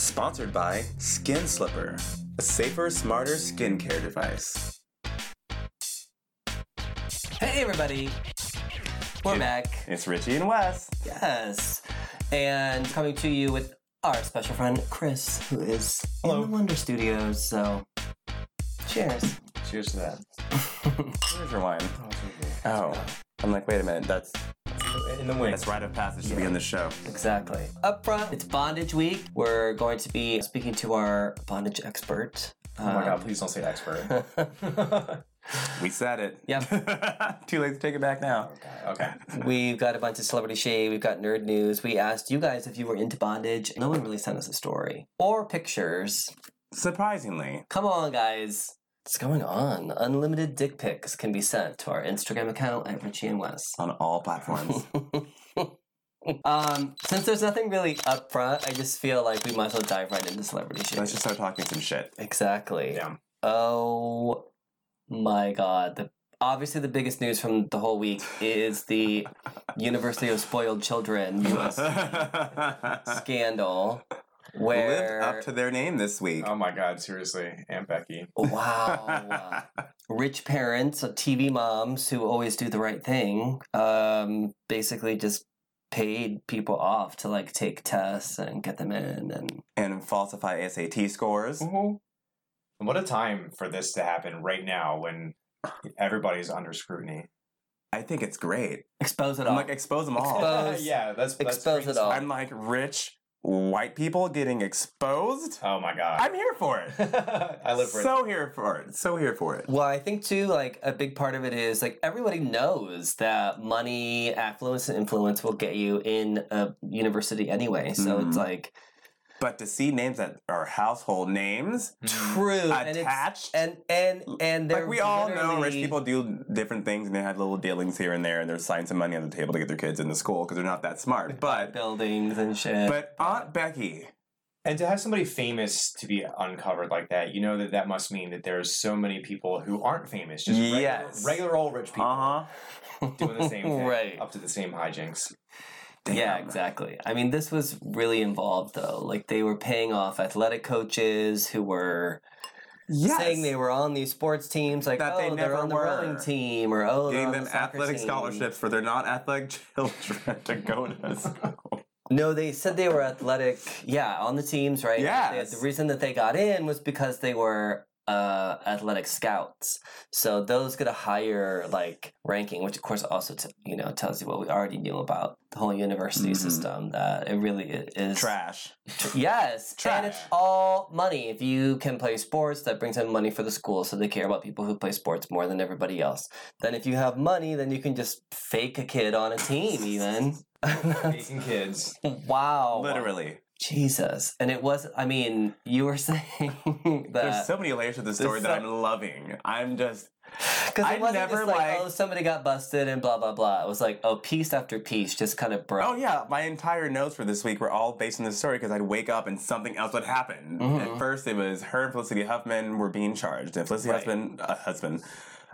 Sponsored by Skin Slipper, a safer, smarter skincare device. Hey, everybody. We're back. It's Richie and Wes. Yes. And coming to you with our special friend, Chris, who is Hello. in the Wonder Studios. So, cheers. Cheers to that. Where's your wine? Oh, oh, I'm like, wait a minute. That's In the wings. that's rite of passage to be on the show. Exactly. Up front, it's Bondage Week. We're going to be speaking to our bondage expert. Oh my god, um, please don't say expert. We said it. Yep. Too late to take it back now. okay. We've got a bunch of celebrity shade. We've got nerd news. We asked you guys if you were into bondage. No one really sent us a story or pictures. Surprisingly, Come on, guys. What's going on? Unlimited dick pics can be sent to our Instagram account at Richie and Wes. on all platforms. um, since there's nothing really up front, I just feel like we might as well dive right into celebrity shit. Let's just start talking some shit. Exactly. Yeah. Oh my god. The obviously the biggest news from the whole week is the University of Spoiled Children US scandal where Lived up to their name this week. Oh my god, seriously. Aunt Becky. wow. Rich parents, uh, TV moms who always do the right thing, um, basically just paid people off to like take tests and get them in and and falsify SAT scores. And what a time for this to happen right now when everybody's under scrutiny. I think it's great. expose it I'm all. like, expose them all. Expose- yeah, that's, that's expose it all. I'm like, rich white people getting exposed? Oh my god. I'm here for it. I live for it. so here for it. So here for it. Well, I think too, like a big part of it is like everybody knows that money, affluence, and influence will get you in a university anyway. So Mhm. it's like But to see names that are household names true and attached, and and and they're like we all know, rich people do different things and they have little dealings here and there, and they're signing some money on the table to get their kids into school because they're not that smart. But buildings and shit. but Aunt Becky, And to have somebody famous to be uncovered like that, you know that that must mean that there's so many people who aren't famous, just regular, Yes. regular old rich people uh huh. doing the same thing, Right. up to the same hijinks. Yeah, exactly. I mean, this was really involved though. Like they were paying off athletic coaches who were Yes. saying they were on these sports teams, like That oh, they are never on the were. rowing team, or oh, they're Giving on them the athletic team. scholarships for their not athletic children to go to school. No, they said they were athletic. Yeah, on the teams, right? Yes. They- the reason that they got in was because they were uh, athletic scouts. So those get a higher like ranking, which of course also t- you know tells you what we already knew about the whole university Mhm. system. That it really is Trash. Yes, and Trash. it's all money. If you can play sports, that brings in money for the school, so they care about people who play sports more than everybody else. Then, if you have money, then you can just fake a kid on a team, even. Making kids. wow, Literally. Jesus, and it was. I mean, you were saying There's so many layers to the story that so- I'm loving. I'm just because I never like, liked- oh somebody got busted and blah blah blah. It was like oh piece after piece just kind of broke. Oh yeah, my entire notes for this week were all based on this story because I'd wake up and something else would happen. Mhm. At first, it was her and Felicity Huffman were being charged, and Felicity Right. husband, uh, husband,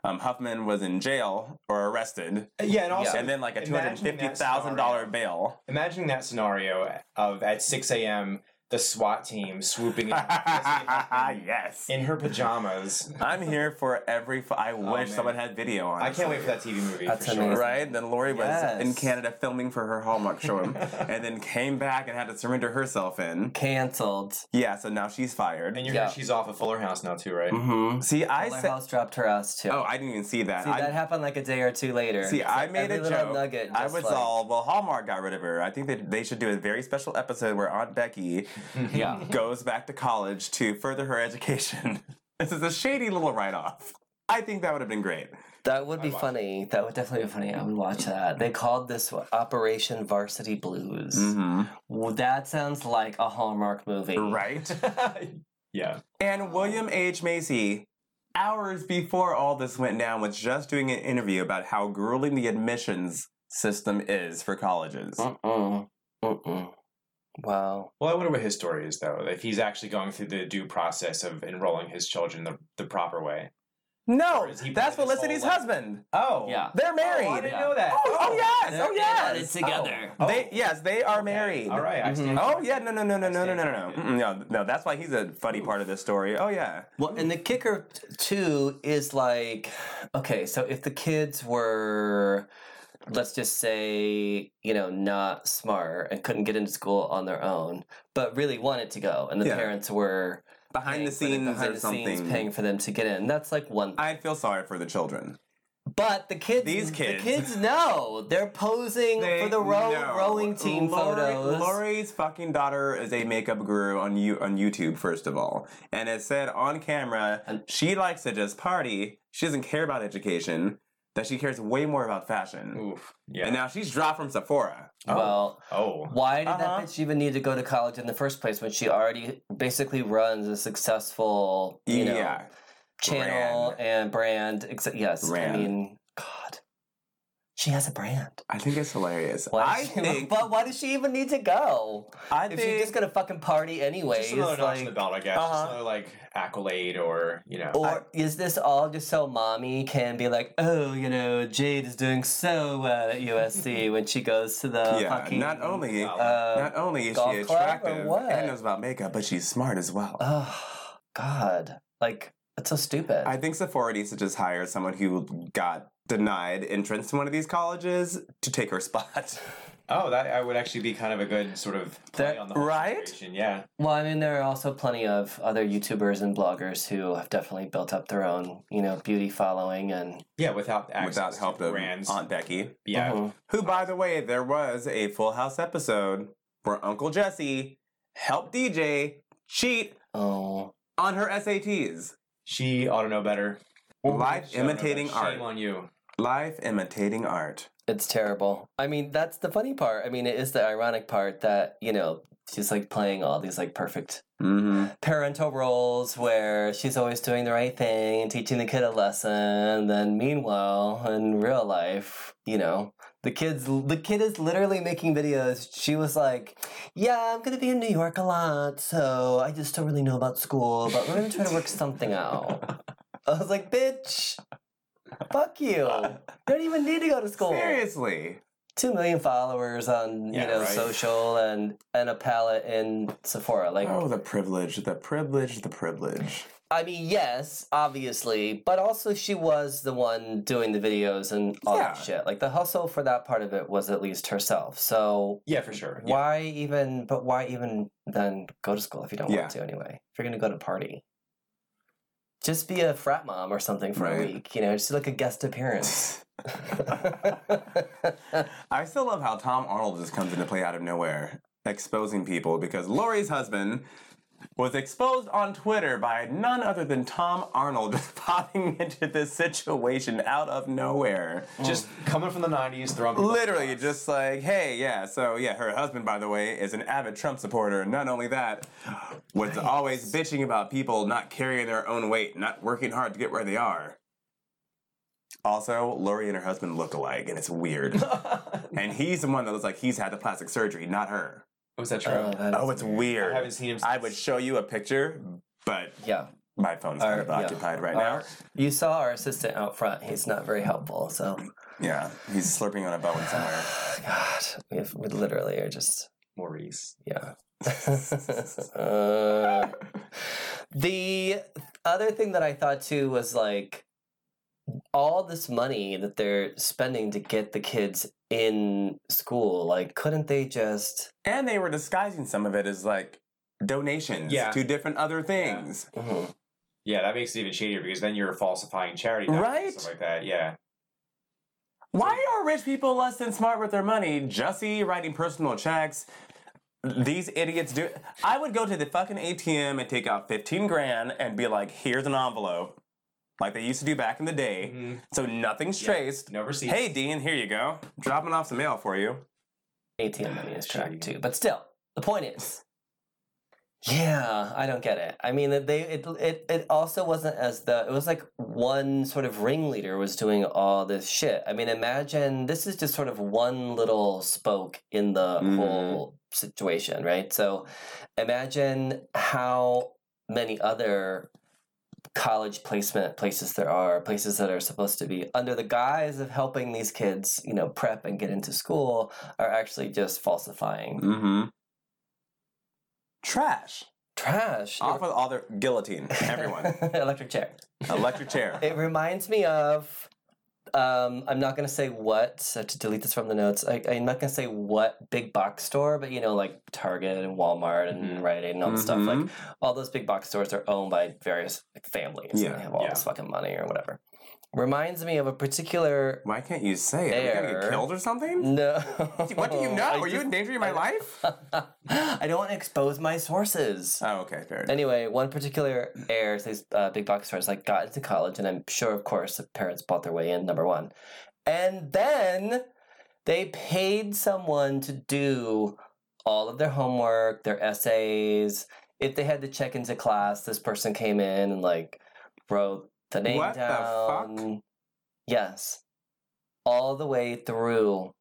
um, Huffman was in jail or arrested, Yeah, and also and then like a two hundred fifty thousand dollar bail. Imagining that scenario of at 6 a.m. the SWAT team swooping in, yes, in her pajamas. I'm here for every. F- I wish Oh, man. someone had video on. I can't wait for that TV movie. That's for sure. amazing. Right, then Lori was Yes. in Canada filming for her Hallmark show, and then came back and had to surrender herself in. Canceled. Yeah, so now she's fired. And you're Yeah. she's off of Fuller House now too, right? Mm-hmm. See, I Fuller said, House dropped her ass too. oh, I didn't even see that. See, I, that happened like a day or two later. See, It's I like made every a joke. Nugget I was like- all, well, Hallmark got rid of her. I think that they should do a very special episode where Aunt Becky Yeah. goes back to college to further her education. this is a shady little write off. I think that would have been great. That would be I'd watch funny. That would definitely be funny. I would watch that. They called this Operation Varsity Blues. Mm-hmm. Well, that sounds like a Hallmark movie. Right? yeah. and William H. Macy, hours before all this went down, was just doing an interview about how grueling the admissions system is for colleges. Mm-mm. Mm-mm. Wow. Well, I wonder what his story is though. If he's actually going through the due process of enrolling his children the, the proper way. No, Or is he that's Felicity's husband. Oh. Yeah. They're married. Oh, I didn't Yeah. know that. Oh, oh, oh yes, They're oh yes. in it oh. together. Oh. They yes, they are Okay. married. All right. I mm-hmm. stand Oh yeah, no, no, no, no, no, no, stand no, no, no, no. That's why he's a funny part of this story. Oh yeah, Well, and the kicker too is like, okay, so if the kids were, let's just say, you know, not smart and couldn't get into school on their own, but really wanted to go, and the Yeah. parents were behind the scenes behind or the something. scenes paying for them to get in. That's like one. thing. I'd feel sorry for the children. But the kids, These kids. the kids know they're posing for the row, know. rowing team Lori- photos. Lori's fucking daughter is a makeup guru on you on YouTube, first of all, and it said on camera And- she likes to just party. She doesn't care about education. That she cares way more about fashion. Oof. Yeah. And now she's dropped from Sephora. Well, oh. why did Uh-huh. that bitch even need to go to college in the first place when she already basically runs a successful, you know, yeah, channel Brand. and brand? Except, yes, Brand. I mean, God, she has a brand. I think it's hilarious. Why I she- think. but why does she even need to go? I If think she's just gonna fucking party anyways, Just another notch in the belt, I guess. Uh-huh. Just another like accolade or you know. or is this all just so mommy can be like, oh, you know, Jade is doing so well at USC when she goes to the yeah, fucking not only uh, not only is golf she club or attractive what? and knows about makeup, but she's smart as well. Oh God! Like that's so stupid. I think Sephora needs to just hire someone who got denied entrance to one of these colleges to take her spot. oh, that I would actually be kind of a good sort of play That- on the whole right? situation. Yeah. well, I mean, there are also plenty of other YouTubers and bloggers who have definitely built up their own, you know, beauty following and. Yeah. Without access Without help to of brands. Aunt Becky. yeah. Mhm. Who, by the way, there was a Full House episode where Uncle Jesse helped DJ cheat Oh, on her SATs. She ought to know better. Life She ought to know imitating art. Shame on you. Life imitating art. It's terrible. I mean, that's the funny part. I mean, it is the ironic part that you know she's like playing all these like perfect Mm-hmm. parental roles where she's always doing the right thing and teaching the kid a lesson. And then meanwhile, in real life, you know, the kids the kid is literally making videos. She was like, Yeah, I'm gonna be in New York a lot, so I just don't really know about school, but we're gonna try to work something out. I was like, bitch, fuck you. You don't even need to go to school Seriously. two million followers on Yeah, you know right. social and and a palette in Sephora. Like, Oh, the privilege, the privilege, the privilege. I mean, yes, obviously, but also she was the one doing the videos and all that shit. Like the hustle for that part of it was at least herself. So Yeah, for sure. Yeah. why even? But why even then go to school if you don't Yeah. want to anyway? If you're gonna go to party. Just be a frat mom or something for a week, you know, just like a guest appearance. I still love how Tom Arnold just comes into play out of nowhere, exposing people because Lori's husband was exposed on Twitter by none other than Tom Arnold just popping into this situation out of nowhere. Just coming from the '90s, throwing Literally, just like, hey, yeah, so yeah, her husband, by the way, is an avid Trump supporter. Not only that, was always bitching about people not carrying their own weight, not working hard to get where they are. Also, Lori and her husband look alike, and it's weird. and he's the one that looks like he's had the plastic surgery, not her. Was that true? Oh, that Oh, it's weird. I haven't seen him. Since. I would show you a picture, but yeah. my phone's kind of Our- yeah. occupied right Our- now. You saw our assistant out front. He's not very helpful. So, Yeah, he's slurping on a bone somewhere. God, we, have, we literally are just Maurice. yeah. uh, the other thing that I thought too was like all this money that they're spending to get the kids in school. Like, couldn't they just? And they were disguising some of it as like donations Yeah. to different other things. Mhm. Yeah, that makes it even shadier because then you're falsifying charity documents and Right? stuff like that. Yeah. Why are rich people less than smart with their money? Jussie writing personal checks. These idiots do. I would go to the fucking ATM and take out 15 grand and be like, here's an envelope. Like they used to do back in the day. Mhm. So nothing's Yeah. traced. No receipts. Hey, Dean, here you go. Dropping off some mail for you. ATM money is tracked too. But still, the point is, yeah, I don't get it. I mean, they it it it also wasn't as the it was like one sort of ringleader was doing all this shit. I mean, imagine this is just sort of one little spoke in the Mhm. whole situation, right? So, imagine how many other college placement places there are, places that are supposed to be under the guise of helping these kids, you know, prep and get into school, are actually just falsifying. Mm-hmm. Trash. Trash. Off with all their guillotine. Everyone. Electric chair. Electric chair. It reminds me of. Um, I'm not going to say what, so to delete this from the notes. I, I'm not going to say what big box store, but you know, like Target and Walmart and Mhm. Rite Aid and all this stuff. Like Mhm. all those big box stores are owned by various like, families. and Yeah, they have all yeah. this fucking money or whatever. Reminds me of a particular. Why can't you say it? Are we gonna get killed or something? No. What do you know? I Are you just- in danger of my life? I don't want to expose my sources. Oh, okay, fair enough. Anyway, one particular heir, these uh, big box stores, like got into college, and I'm sure, of course, the parents bought their way in. Number one, and then they paid someone to do all of their homework, their essays. If they had to check into class, this person came in and like wrote the name What the fuck? down. Yes, all the way through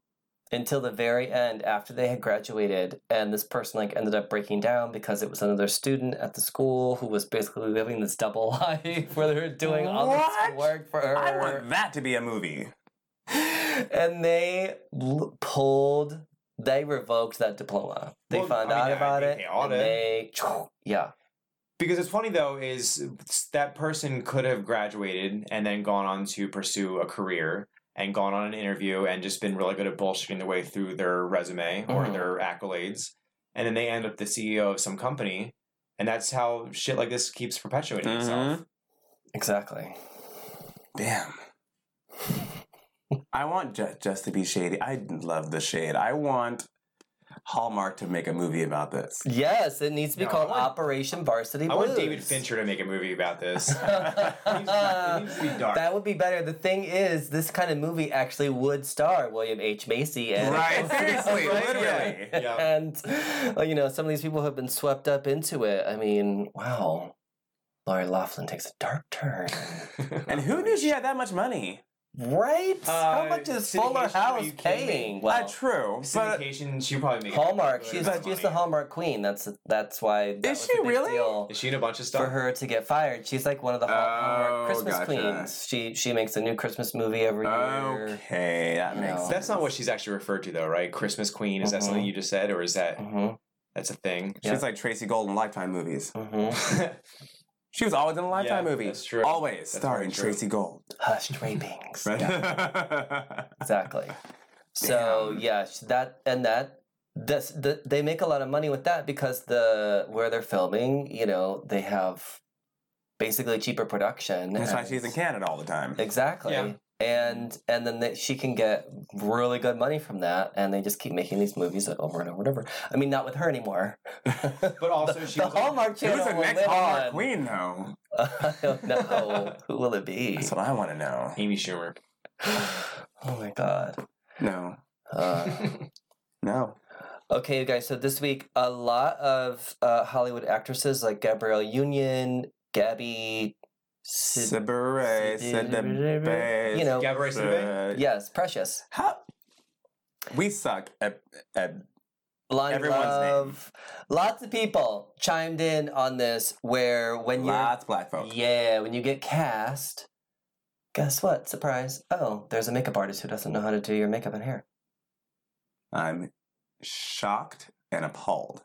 until the very end after they had graduated and this person like ended up breaking down because it was another student at the school who was basically living this double life where they were doing all What? this work for her I want that to be a movie. and they l- pulled they revoked that diploma they Well, found I mean, out I about it they they yeah Because it's funny though, is that person could have graduated and then gone on to pursue a career and gone on an interview and just been really good at bullshitting their way through their resume or Mhm. their accolades, and then they end up the CEO of some company, and that's how shit like this keeps perpetuating itself. exactly Damn. I want just, just to be shady. I love the shade. I want Hallmark to make a movie about this. yes it needs to be No, called want- operation varsity Blues. I want David Fincher to make a movie about this. it, needs to, it needs to be dark. That would be better. The thing is, this kind of movie actually would star William H. Macy and Right, seriously, Right, literally. yeah. Yeah. and uh, you know some of these people have been swept up into it. I mean, wow, Lori Loughlin takes a dark turn. And who knew she had that much money? Right? How Uh, much is syndication, Fuller are House you kidding me? paying? Well, Well, true. But Syndication, she probably make Hallmark. good She's amount she's the. Hallmark queen. That's that's why. That Is was she a big really? Deal Is she in a bunch of stuff? for her to get fired. She's like one of the Hall- Oh, Hallmark Christmas gotcha. queens. She she makes a new Christmas movie every year. okay, that makes know. sense. That's not what she's actually referred to, though, right? Christmas Queen. Is that something Mhm. you just said, or is that hmm that's a thing? She's Yeah. like Tracey Gold in Lifetime movies. hmm She was always in a Lifetime Yeah, movie. that's true. Always That's starring true. Tracey Gold. Hush drapings. Right? Exactly. So Damn. yeah, that and that. This, the, they make a lot of money with that because the where they're filming, you know, they have basically cheaper production. That's why and- she's in Canada all the time. Exactly. Yeah. And and then they, she can get really good money from that, and they just keep making these movies over and over and over. I mean, not with her anymore. But also, the, she the was on- Hallmark Channel Who's the will next live Hallmark on. queen, though? I don't know. Who will it be? That's what I want to know. Amy Schumer. oh my god. No. Uh, No. Okay, you guys. So this week, a lot of uh, Hollywood actresses like Gabrielle Union, Gabby, Sid- Sibere, you know. Gabrielle Sidibe? yes, Precious, How? We suck at, at Lonnie Everyone's name. Love. Lots of people chimed in on this. Where when you're lots of black folk. yeah, when you get cast, guess what? Surprise! Oh, there's a makeup artist who doesn't know how to do your makeup and hair. I'm shocked and appalled.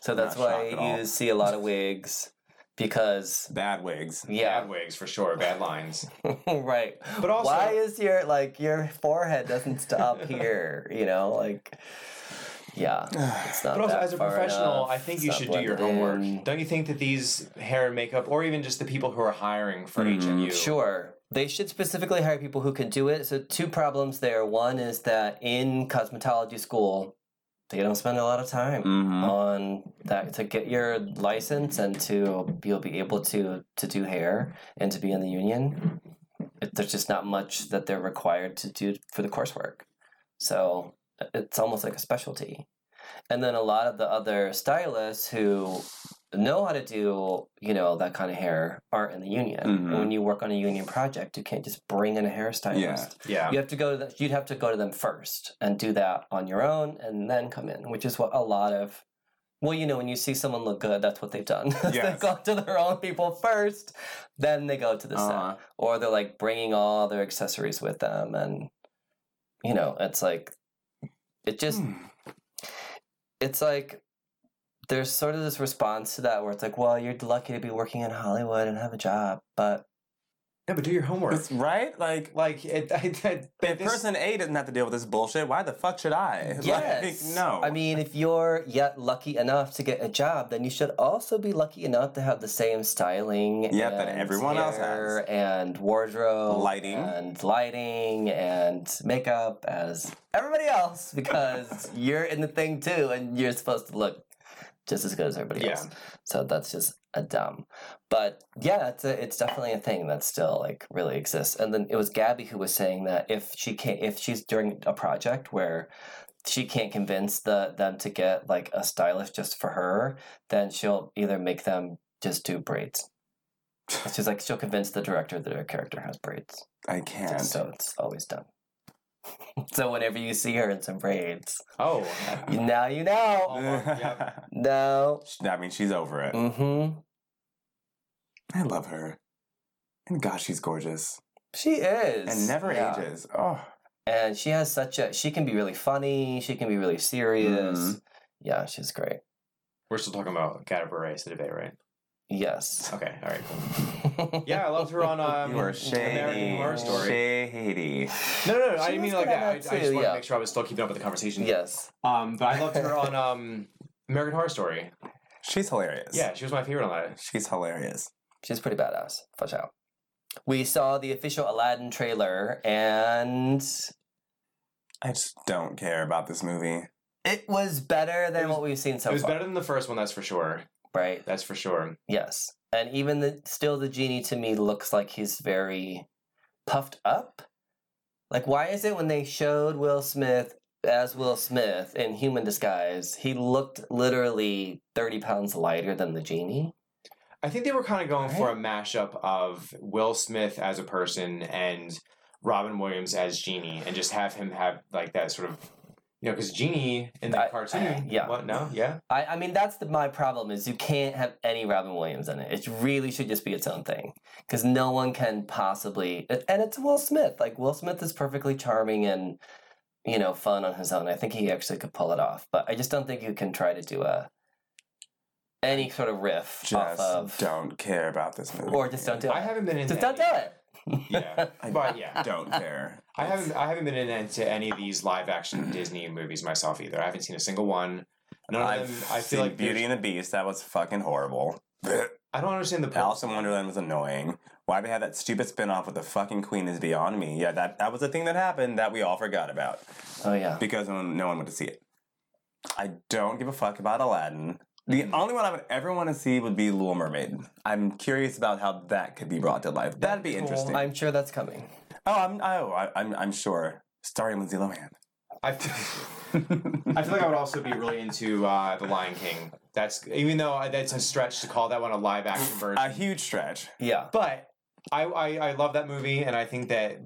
So I'm that's why at all. you see a lot of wigs because Bad wigs. yeah, Bad wigs for sure. Bad lines. right. But also, why is your like your forehead doesn't stop here? You know, like yeah, it's not. But also, as a professional, enough. I think you should do your homework. in. Don't you think that these hair and makeup, or even just the people who are hiring for Mhm. HMU, Sure. They should specifically hire people who can do it. So, two problems there. One is that in cosmetology school, they don't spend a lot of time Mm-hmm. on that to get your license and to you'll be able to to do hair and to be in the union. It, there's just not much that they're required to do for the coursework. So it's almost like a specialty. And then a lot of the other stylists who know how to do, you know, that kind of hair aren't in the union. Mhm. when you work on a union project, you can't just bring in a hairstylist. yeah, yeah. You have to go to the, you'd have to go to them first and do that on your own and then come in, which is what a lot of Well, you know, when you see someone look good, that's what they've done. they've gone to their own people first, then they go to the Uh-huh. set, or they're like bringing all their accessories with them, and you know, it's like it just Hmm. it's like there's sort of this response to that where it's like, well, you're lucky to be working in Hollywood and have a job, but Yeah, but do your homework. It's right? Like, Like it, I, I, if this- person A doesn't have to deal with this bullshit, why the fuck should I? yes, Like, no. I mean, if you're yet lucky enough to get a job, then you should also be lucky enough to have the same styling. Yep, that and everyone else has. and wardrobe, Lighting. and lighting, and makeup as everybody else because you're in the thing too, and you're supposed to look just as good as everybody Yeah. else. So that's just a dumb. But yeah, it's a, it's definitely a thing that still like really exists. And then it was Gabby who was saying that if she can't, if she's during a project where she can't convince the them to get like a stylist just for her, then she'll either make them just do braids. She's like she'll convince the director that her character has braids, I can't. so it's always done. so whenever you see her in some braids, oh, now you know. Oh, yep. No. I mean, she's over it. Mm-hmm. I love her. And gosh, she's gorgeous. She is. And never Yeah. ages. Oh. And she has such a she can be really funny, she can be really serious. Mhm. Yeah, she's great. we're still talking about Gata Beret, the debate, right? Yes. Okay, all right, cool. Yeah, I loved her on um, you are American. Horror Story. Shady. No, no, no. I She didn't mean like that. I, I just that too, wanted yeah. to make sure I was still keeping up with the conversation. yes. Um, but I loved her on um, American Horror Story. She's hilarious. Yeah, she was my favorite on that. She's hilarious. She's pretty badass. For out. We saw the official Aladdin trailer and I just don't care about this movie. it was better than was- what we've seen so far. it was far. better than the first one, that's for sure. Right? That's for sure. Yes. And even the still the genie to me looks like he's very puffed up. Like why is it when they showed Will Smith as Will Smith in human disguise, he looked literally 30 pounds lighter than the genie? I think they were kind of going for a mashup of Will Smith as a person and Robin Williams as Genie, and just have him have like that sort of, you know, because Genie in the I- cartoon, yeah. what? No, yeah, I, I mean that's the, my problem is you can't have any Robin Williams in it. It really should just be its own thing because no one can possibly and it's Will Smith. Like Will Smith is perfectly charming and you know fun on his own. I think he actually could pull it off, but I just don't think you can try to do a any sort of riff off Just of don't care about this movie. or just don't do it. I haven't been in. Just don't do it. Yeah, but yeah, don't care. I haven't I haven't been into any of these live action Disney movies myself either. I haven't seen a single one. None of I've them. I seen feel like Beauty and the Beast. That was fucking horrible. I don't understand the Alice in Wonderland was annoying. Why they had that stupid spin-off with the fucking queen is beyond me. Yeah, that, that was a thing that happened that we all forgot about. Oh yeah. because no one, no one went to see it. I don't give a fuck about Aladdin. The only one I would ever want to see would be Little Mermaid. I'm curious about how that could be brought to life. That'd be interesting. I'm sure that's coming. oh, I'm oh, I, I'm I'm sure. Starring Lindsay Lohan. I feel, I feel like I would also be really into uh, the Lion King. That's even though that's a stretch to call that one a live action version. a huge stretch. Yeah. but I, I I love that movie, and I think that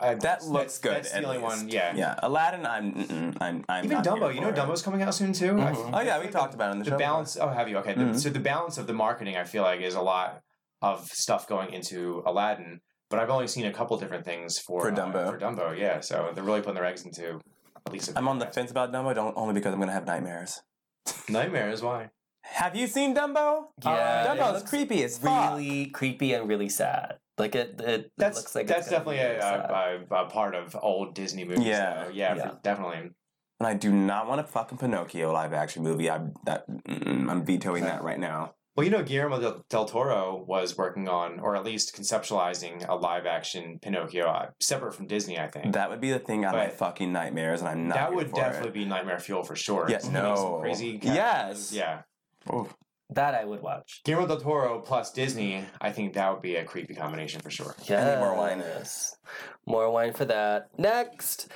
I, That that's- looks good. That's the only least. one. Yeah. Yeah. Aladdin. I'm. Mm-mm, I'm. I'm Even not Dumbo. You know, it. Dumbo's coming out soon too. I- Mhm. Oh yeah, we talked like about it in the, show. the show. balance. Oh, have you? Okay. The- Mhm. so the balance of the marketing, I feel like, is a lot of stuff going into Aladdin. But I've only seen a couple different things for For uh, Dumbo. for Dumbo, yeah. So they're really putting their eggs into at least. a I'm on the fence about Dumbo. Don't only because I'm gonna have nightmares. Nightmares. Why? Have you seen Dumbo? Yeah, it Dumbo's looks creepy as fuck. Really creepy and really sad. Like it, it That's looks like that's it's definitely a, a, a, a part of old Disney movies. Yeah. though. yeah, Yeah. For, definitely. And I do not want a fucking Pinocchio live action movie. I'm that mm, I'm vetoing that right now. Well, you know, Guillermo del, del Toro was working on, or at least conceptualizing, a live action Pinocchio, uh, separate from Disney. I think That would be the thing out of my fucking nightmares, and I'm not. that would for definitely It. be nightmare fuel for sure. Yes, Some no. crazy. Yes. yeah. Oof. That I would watch. Guillermo del Toro plus Disney, I think that would be a creepy combination for sure. Yeah, more wine. Is. More wine for that. Next,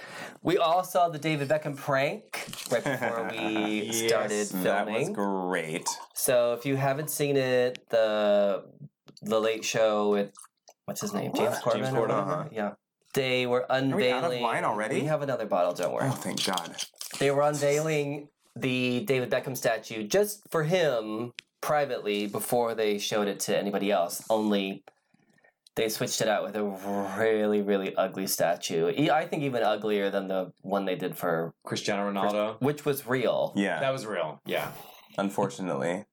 we all saw the David Beckham prank right before we Yes, started filming. That was great. So if you haven't seen it, the the Late Show with what's his name, James Corden. James Corden, uh-huh. Yeah. They were unveiling. we unveiling. out of wine already? We have another bottle. Don't worry. Oh, thank God. They were unveiling the David Beckham statue just for him privately before they showed it to anybody else. Only they switched it out with a really, really ugly statue. I think even uglier than the one they did for, Cristiano Ronaldo. which was real. Yeah, That was real. Yeah. unfortunately.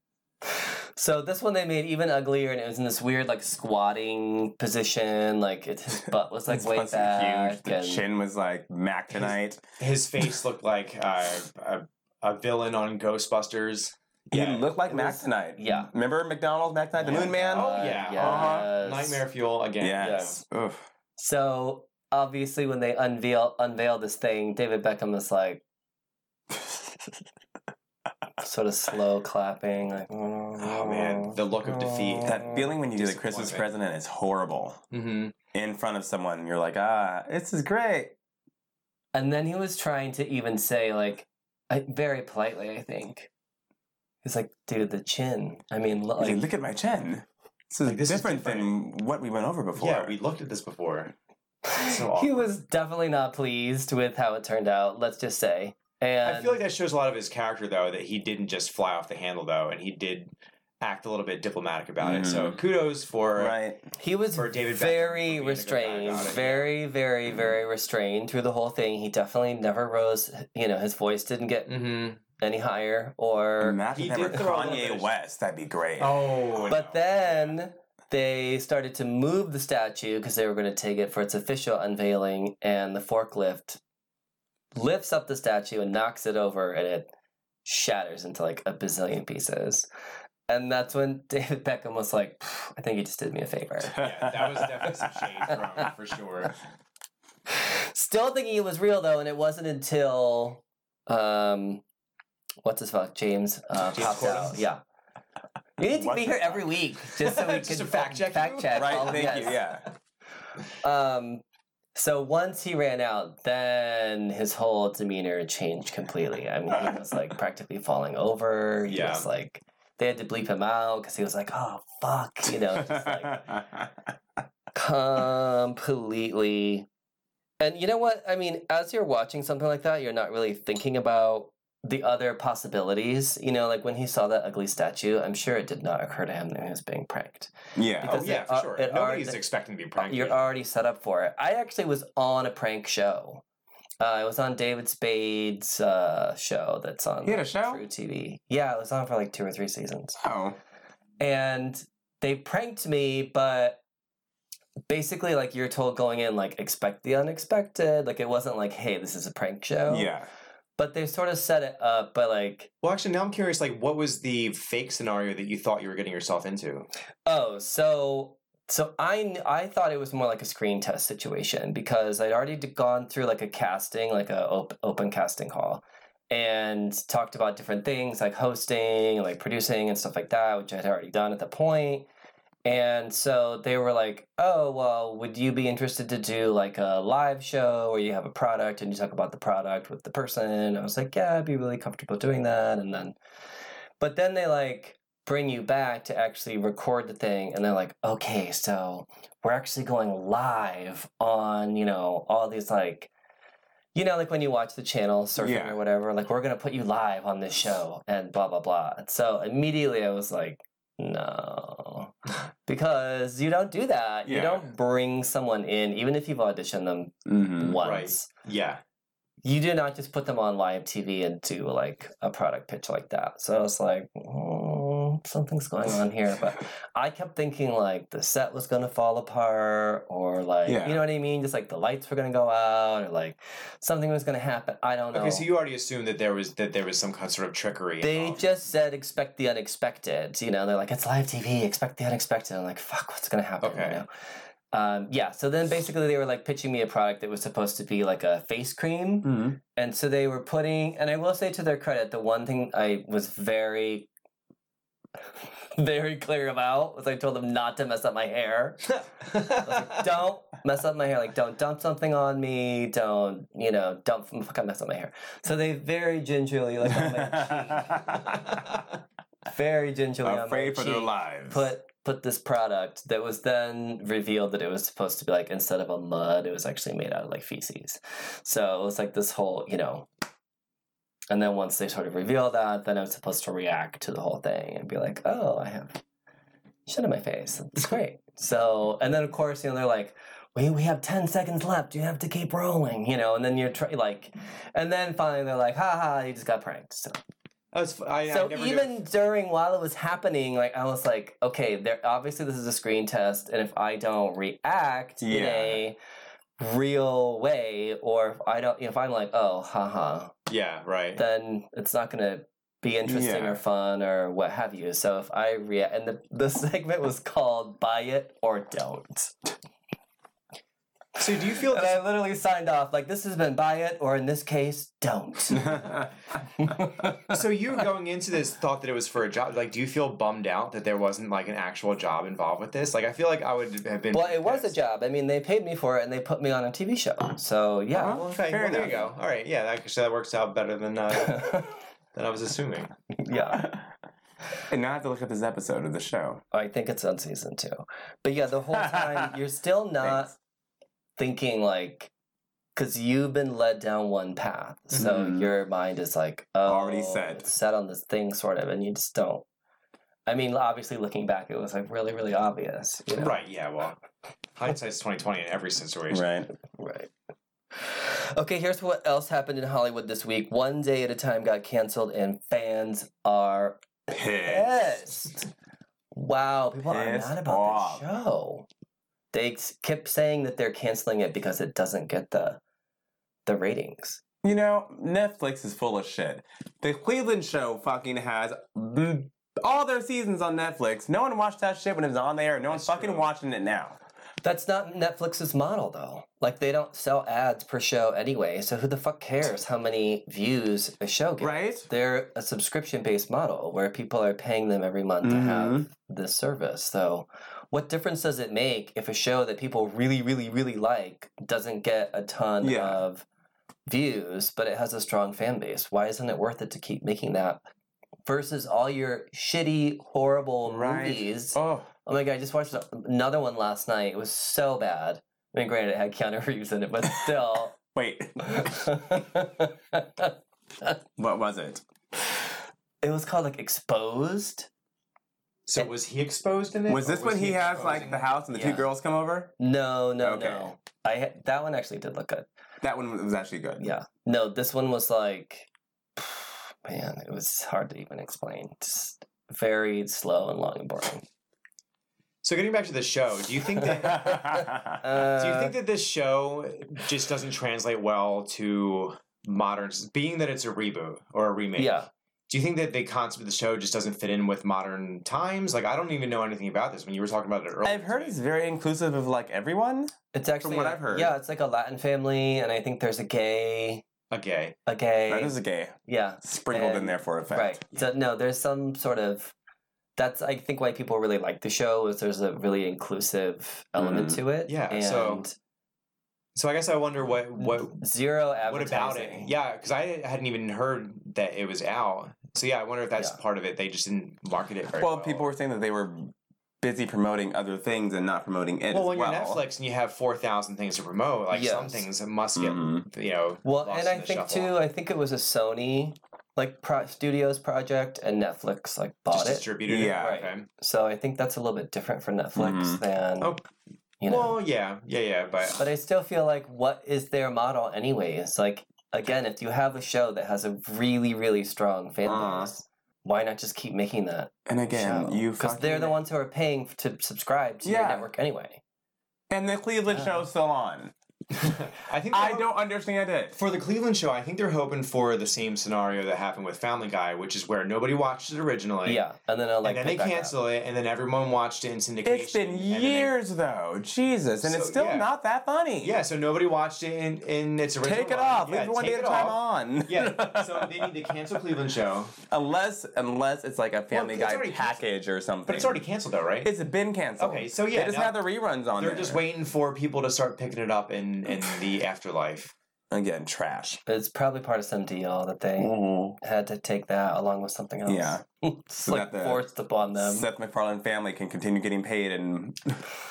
So this one they made even uglier, and it was in this weird like squatting position. Like it, his butt was like His way butts were back, huge. The and chin was like Mac Tonight. His face looked like uh, a, a villain on Ghostbusters. He Yeah, looked like it was- Mac Tonight. yeah. Remember McDonald's Mac Tonight, the Yeah. Moon Man? Oh yeah. Yes. Uh-huh. Nightmare fuel again. Yes. Oof. So obviously, when they unveil unveil this thing, David Beckham is like sort of slow clapping, like Oh man, the look of defeat. That feeling when you do the Christmas Disappointment. present is horrible. Mm-hmm. In front of someone, you're like, ah, this is great. And then he was trying to even say like, I, very politely, I think. He's like, dude, the chin. I mean, lo- He's like, like, look at my chin. This is Like, this is different than what we went over before. Yeah, we looked at this before. So he was definitely not pleased with how it turned out. Let's just say. And I feel like that shows a lot of his character, though, that he didn't just fly off the handle, though, and he did act a little bit diplomatic about it. So kudos for right. He was for David Beckham for very being a good guy restrained, about it, yeah. very, very, very restrained through the whole thing. He definitely never rose. You know, his voice didn't get Mm-hmm. any higher. Or, Imagine he if they did throw a Kanye West. That'd be great. Oh, but then they started to move the statue because they were going to take it for its official unveiling, and the forklift lifts up the statue and knocks it over, and it shatters into like a bazillion pieces. And that's when David Beckham was like, "I think he just did me a favor." yeah, that was definitely some shade thrown for sure. Still thinking it was real though, and it wasn't until um, what's his fuck James uh, James popped Corden? out. Yeah, you need to be here every week just so we Just can fact check fact check. all right. of- Thank yes. you. Yeah. Um, so once he ran out, then his whole demeanor changed completely. I mean, he was like practically falling over. He Yeah. was like, they had to bleep him out because he was like, oh, fuck, you know, just like completely. And you know what? I mean, as you're watching something like that, you're not really thinking about the other possibilities. You know, like when he saw that ugly statue, I'm sure it did not occur to him that he was being pranked. yeah. Oh yeah, it for sure. Uh, Nobody's are- expecting to be pranked. You're already set up for it. I actually was on a prank show. Uh, it was on David Spade's uh, show that's on He had a show? truTV. Yeah, it was on for like two or three seasons. Oh. And they pranked me, but basically, like you're told going in, like expect the unexpected. Like it wasn't like, hey, this is a prank show. Yeah. But they sort of set it up, but like, Well, actually, now I'm curious. Like, what was the fake scenario that you thought you were getting yourself into? Oh, so so I I thought it was more like a screen test situation because I'd already gone through like a casting, like a op- open casting call, and talked about different things like hosting, like producing, and stuff like that, which I'd already done at the point. And so they were like, "Oh, well, would you be interested to do like a live show where you have a product and you talk about the product with the person?" I was like, "Yeah, I'd be really comfortable doing that." And then, but then they like bring you back to actually record the thing and they're like okay so we're actually going live on you know all these like you know like when you watch the channel surfing Yeah. or whatever like we're gonna put you live on this show and blah blah blah and so immediately i was like no because you don't do that you don't bring someone in even if you've auditioned them Mm-hmm. once Yeah, you do not just put them on live TV and do like a product pitch like that. So I was like, "Mm, something's going on here. But I kept thinking like the set was going to fall apart or like, Yeah. you know what I mean? Just like the lights were going to go out or like something was going to happen. I don't know. Okay, so you already assumed that there was that there was some kind of sort of trickery. they involved. just said expect the unexpected. You know, they're like, it's live TV, expect the unexpected. I'm like, fuck, what's going to happen? you Okay. know? Um, yeah, so then basically they were like pitching me a product that was supposed to be like a face cream. Mm-hmm. And so they were putting, and I will say to their credit, the one thing I was very, very clear about was I told them not to mess up my hair. Like, don't mess up my hair. Like, don't dump something on me. Don't, you know, don't fucking mess up my hair. So they very gingerly, like, on my cheek, very gingerly on my Afraid for their lives. put put this product that was then revealed that it was supposed to be like instead of a mud, it was actually made out of like feces. So it was like this whole, you know, And then once they sort of reveal that, then I'm supposed to react to the whole thing and be like, "Oh, I have shit in my face. It's great." so, and then of course, you know, they're like, "We we have ten seconds left. You have to keep rolling," you know. And then you're try- like, and then finally they're like, "Ha ha, you just got pranked." So, I was, I, I so knew- even during while it was happening, like I was like, "Okay, there obviously this is a screen test, and if I don't react in Yeah. a real way, or if I don't, if I'm like, oh, haha, yeah, right. then it's not gonna be interesting Yeah. or fun or what have you. So if I react, and the the segment was called "Buy It or Don't," So do you feel and I literally signed off like this has been "Buy It" or in this case, "Don't." so you going into this thought that it was for a job? Like, do you feel bummed out that there wasn't like an actual job involved with this? Like, I feel like I would have been. well, it was a job. I mean, they paid me for it, and they put me on a TV show. So yeah. Uh-huh. Well, okay, Fair well, there you go. All right, yeah, that, actually that works out better than uh, than I was assuming. yeah. and now I have to look at this episode of the show. I think it's on season two. But yeah, the whole time you're still not Thanks. Thinking like because you've been led down one path. So Mhm. your mind is like oh, Already set. it's set on this thing sort of and you just don't. I mean, obviously looking back it was like really, really obvious. You know? Right? Yeah. Well, hindsight's twenty twenty in every situation. Right. Right. Okay, here's what else happened in Hollywood this week. One Day at a Time got canceled, and fans are Pissed. pissed. Wow, people are Pissed mad about off. the show. They kept saying that they're canceling it because it doesn't get the the ratings. You know, Netflix is full of shit. The Cleveland show fucking has all their seasons on Netflix. No one watched that shit when it was on there. No one's That's fucking true. watching it now. That's not Netflix's model though. Like they don't sell ads per show anyway, so who the fuck cares how many views a show gets? Right? They're a subscription based model where people are paying them every month to mm-hmm. have this service. So what difference does it make if a show that people really, really, really like doesn't get a ton Yeah. of views, but it has a strong fan base? Why isn't it worth it to keep making that? Versus all your shitty, horrible Right. movies. Oh, Oh my god, I just watched another one last night. It was so bad. I mean, granted, it had Keanu Reeves in it, but still. wait. What was it? it was called like Exposed. So was he exposed in it? Was or this when he has like the house and the two girls come over? No, no, Okay. no. I had- that one actually did look good. That one was actually good. Yeah. No, this one was like, man, it was hard to even explain. Just very slow and long and boring. So getting back to the show, do you think that Uh, do you think that this show just doesn't translate well to modern? Being that it's a reboot or a remake, Yeah. Do you think that the concept of the show just doesn't fit in with modern times? Like, I don't even know anything about this. When you were talking about it earlier, I've heard it's very inclusive of like everyone. It's actually from what I've heard. Yeah, it's like a Latin family, and I think there's a gay, a gay. a gay. That is a gay yeah. sprinkled in there for effect. Right. So no, there's some sort of that's I think why people really like the show is there's a really inclusive element Mhm. to it. Yeah, And so So I guess I wonder what what zero what about it? Yeah, because I hadn't even heard that it was out. So yeah, I wonder if that's Yeah. part of it. They just didn't market it very Well, well. people were saying that they were busy promoting other things and not promoting it Well, as when well. you're Netflix and you have four thousand things to promote, like some Yes. things must get Mhm. you know. Well, lost and in I the think shuffle. too. I think it was a Sony like pro- Studios project, and Netflix like bought just it. distributed. Yeah. it. Right. Okay. So I think that's a little bit different for Netflix Mhm. than Oh, you know. Well, yeah, yeah, yeah, but But I still feel like what is their model anyways? Like again, if you have a show that has a really, really strong fan Uh. base, why not just keep making that and again, show? you because they're the ones who are paying to subscribe to your network anyway. And the Cleveland Uh. show's still on. I think I don't understand it. For the Cleveland show, I think they're hoping for the same scenario that happened with Family Guy, which is where nobody watched it originally. yeah, and then I'll like and then they pick back up. cancel it, and then everyone watched it in syndication. It's been and then years though, Jesus, and it's still yeah. not that funny. yeah, so nobody watched it in, in its original. take it off. Yeah, Leave it one day at a time on. Yeah, so they need to cancel Cleveland show, unless unless it's like a Family it's Guy package or something. but it's already canceled though, right? It's been canceled. Okay, so yeah, they just now- have the reruns on They're there. just waiting for people to start picking it up in in the afterlife. Again, trash. It's probably part of some deal that they had to take that along with something else. Yeah. it's So like that the forced upon them. Seth MacFarlane family can continue getting paid and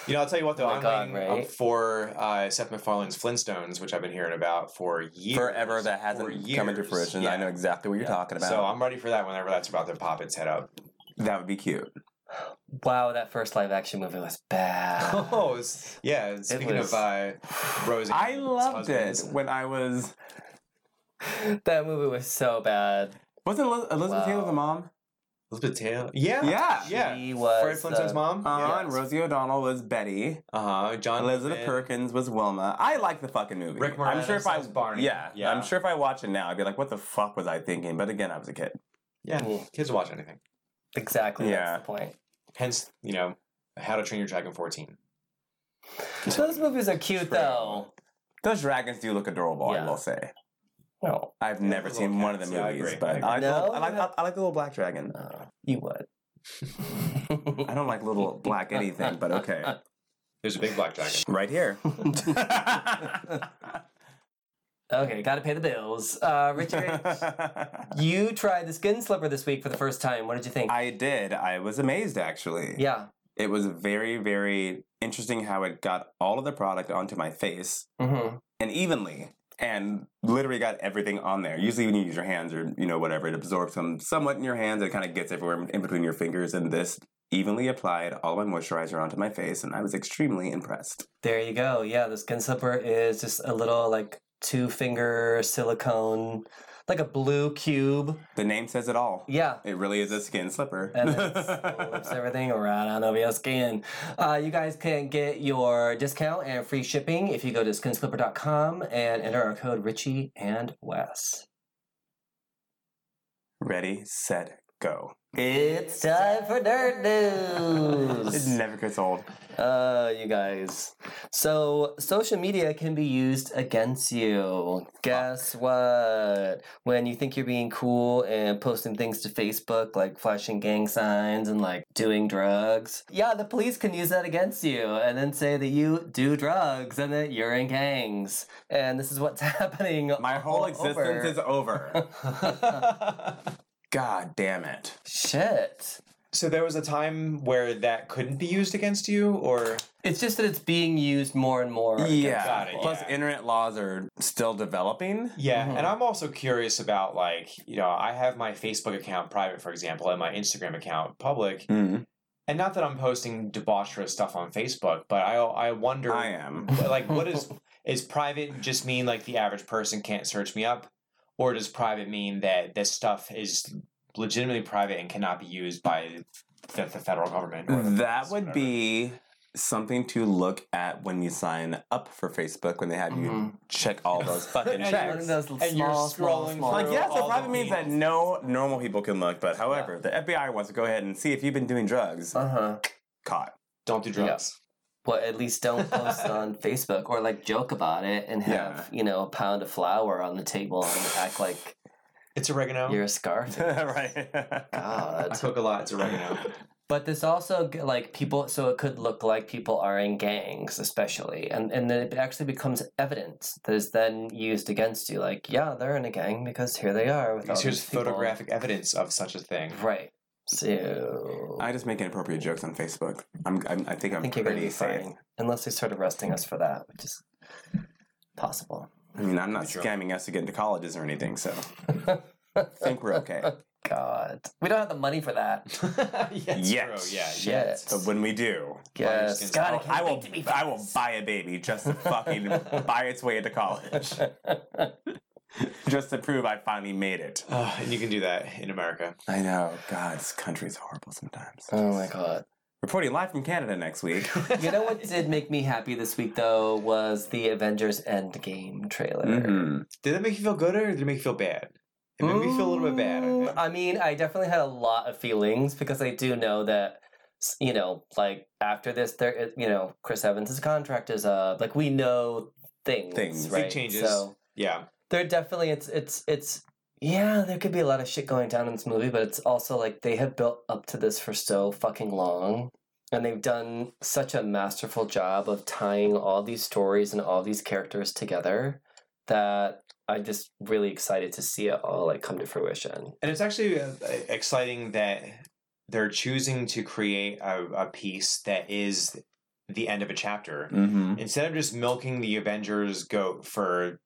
You know, I'll tell you what though. Oh I'm God, waiting up for uh, Seth MacFarlane's Flintstones, which I've been hearing about for years. forever that hasn't come into fruition. Yeah. I know exactly what you're Yeah. talking about. So I'm ready for that whenever that's about to pop its head up. that would be cute. Wow, that first live action movie was bad. Oh, it's- yeah. Speaking was- of uh, Rose, I and loved it when I was. that movie was so bad. Was it Eliz- Elizabeth Taylor the mom? Elizabeth Taylor. Yeah, Yeah. yeah. She was Fred Flintstone's the- mom. Uh huh. yeah. And Rosie O'Donnell was Betty. Uh huh. John Elizabeth Pitt. Perkins was Wilma. I like the fucking movie. Rick I'm sure if I Moranis Barney. Yeah, Yeah. I'm sure if I watch it now, I'd be like, "What the fuck was I thinking?" But again, I was a kid. Yeah, Mm. kids watch anything. Exactly. Yeah. That's the point. Hence, you know, How to Train Your Dragon 14. Those movies are cute, though. Those dragons do look adorable. I Yeah. will say. No, I've never little seen one of the cats. Yeah, I movies, agree. but I I like, the little, I, like, no. I like the little black dragon. uh, you would. I don't like little black anything, but okay. There's a big black dragon. Right here. Okay, gotta pay the bills. Uh, Richard, you tried the skin slipper this week for the first time. What did you think? I did. I was amazed actually. yeah. It was very, very interesting how it got all of the product onto my face Mm-hmm. and evenly and literally got everything on there. Usually when you use your hands or you know whatever, it absorbs some somewhat in your hands. It kind of gets everywhere in between your fingers and this evenly applied all my moisturizer onto my face and I was extremely impressed. There you go. Yeah, the skin slipper is just a little like two finger silicone, like a blue cube. The name says it all. Yeah. It really is a skin slipper. And it slips everything right on over your skin. Uh, you guys can get your discount and free shipping if you go to skinslipper.com and enter our code Richie and Wes. Ready, set, go. It's time for nerd news. It never gets old. Uh, you guys. So, social media can be used against you. Guess what? When you think you're being cool and posting things to Facebook, like flashing gang signs and like doing drugs, yeah, the police can use that against you and then say that you do drugs and that you're in gangs. And this is what's happening. My whole existence is over. over. God damn it. Shit. so there was a time where that couldn't be used against you, or It's just that it's being used more and more. Yeah. Got it. Plus, yeah. internet laws are still developing. yeah. Mhm. And I'm also curious about like you know I have my Facebook account private, for example, and my Instagram account public, Mm, and not that I'm posting debaucherous stuff on Facebook, but I I wonder I am. like what is is private just mean like the average person can't search me up, or does private mean that this stuff is legitimately private and cannot be used by the, the federal government? Or the That police, would whatever? be something to look at when you sign up for Facebook when they have you Mhm. check all those fucking checks. of those And you're small, small, scrolling small- Like, through yes, all it probably means that no normal people can look, but however, the FBI wants to go ahead and see if you've been doing drugs. Uh-huh. Caught. Don't do drugs. Well, at least don't post it on Facebook or like joke about it and have, Yeah. you know, a pound of flour on the table and act like It's oregano. you're a scarf. right. I God. cook a lot. It's oregano. But this also like people so it could look like people are in gangs especially and and then it actually becomes evidence that is then used against you like yeah they're in a gang because here they are with all here's these people. photographic evidence of such a thing. right so I just make inappropriate jokes on Facebook. I'm, I'm I think I'm I think you're pretty safe. fine unless they start arresting us for that which is possible I mean, I'm not sure. scamming us to get into colleges or anything, so I think we're okay. God we don't have the money for that yeah, it's Yet. true. Yeah, Shit. yet. But when we do, yes God I I will wait to be I will buy a baby just to fucking buy its way into college. just to prove I finally made it. Oh, and you can do that in America. I know. God, this country's horrible sometimes. oh my god Reporting live from Canada next week. You know what did make me happy this week though was the Avengers Endgame trailer. Mhm. Did that make you feel good or did it make you feel bad? It made me feel a little bit bad. I Mm. I mean, I definitely had a lot of feelings because I do know that you know, like after this, there, is- you know, Chris Evans' contract is up. Like we know things, Things. Big changes. So Yeah. There definitely it's it's it's yeah, there could be a lot of shit going down in this movie, but it's also like they have built up to this for so fucking long. And they've done such a masterful job of tying all these stories and all these characters together that I'm just really excited to see it all like come to fruition. And it's actually uh, exciting that they're choosing to create a, a piece that is the end of a chapter Mm-hmm. instead of just milking the Avengers goat for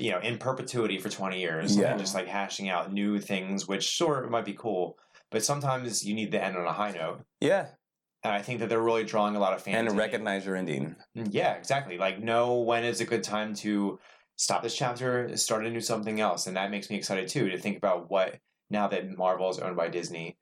you know in perpetuity for 20 years Yeah. and just like hashing out new things which sure it might be cool but sometimes you need to end on a high note Yeah, and I think that they're really drawing a lot of fans and recognize your ending. Mm, yeah exactly like know when is a good time to stop this chapter start a new something else and that makes me excited too to think about what now that Marvel is owned by Disney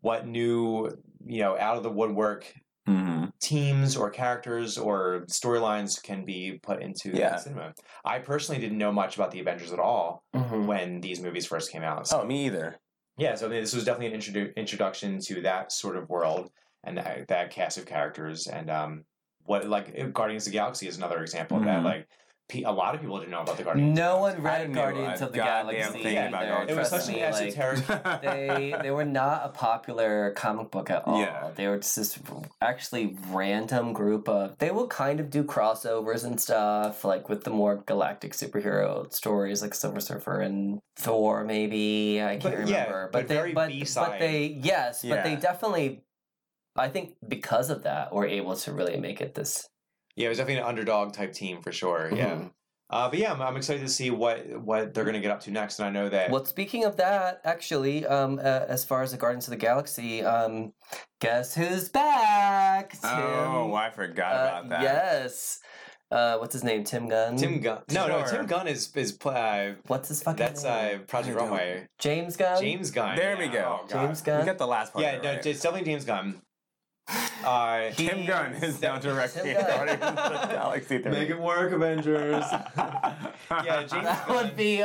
what new you know out of the woodwork Mm-hmm. teams or characters or storylines can be put into Yeah. cinema. I personally didn't know much about the Avengers at all Mhm. when these movies first came out. So, Oh, me either. yeah, so I mean, this was definitely an introdu- introduction to that sort of world and that, that cast of characters. And um, what like Guardians of the Galaxy is another example of that. Mhm. Like pe- a lot of people didn't know about the Guardians. No one read Guardians a of the goddamn Galaxy. thing about Guardians. It was such an me, like, esoteric. they they were not a popular comic book at all. Yeah. They were just this actually random group of. They will kind of do crossovers and stuff, like with the more galactic superhero stories, like Silver Surfer and Thor. Maybe I can't But, yeah, remember, but they very but, B-side. but they yes, but they definitely. I think because of that, were able to really make it this. Yeah, it was definitely an underdog type team for sure. Yeah. Mhm. Uh, but yeah, I'm, I'm excited to see what what they're going to get up to next. And I know that Well, speaking of that, actually, um, uh, as far as the Guardians of the Galaxy, um, guess who's back? Tim. oh, I forgot Uh, about that. Yes. Uh, what's his name? Tim Gunn. Tim Gunn. No, no, Tim Gunn is is uh, What's his fucking that's name? uh, Project Runway. James Gunn. James Gunn. There yeah. we go. Oh, God. James We got the last part. Yeah, no, right. it's definitely James Gunn. Uh, Tim He- Gunn is now directing Tim Gunn. Guardians of the Galaxy 3. Make it work, Avengers. yeah, James That Gunn. would be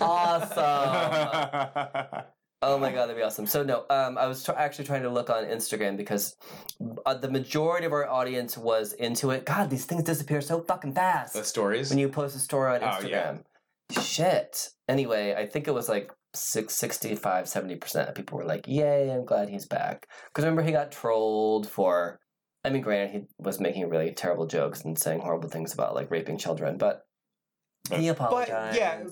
awesome. Oh my god, that'd be awesome. So no, um, I was tr- actually trying to look on Instagram because uh, the majority of our audience was into it. God, these things disappear so fucking fast. the stories. when you post a story on Instagram. Oh, Instagram. yeah. Shit. Anyway, I think it was like six, 65, 70% of people were like, yay, I'm glad he's back. Because remember, he got trolled for, I mean, granted, he was making really terrible jokes and saying horrible things about like raping children, but he apologized. yeah,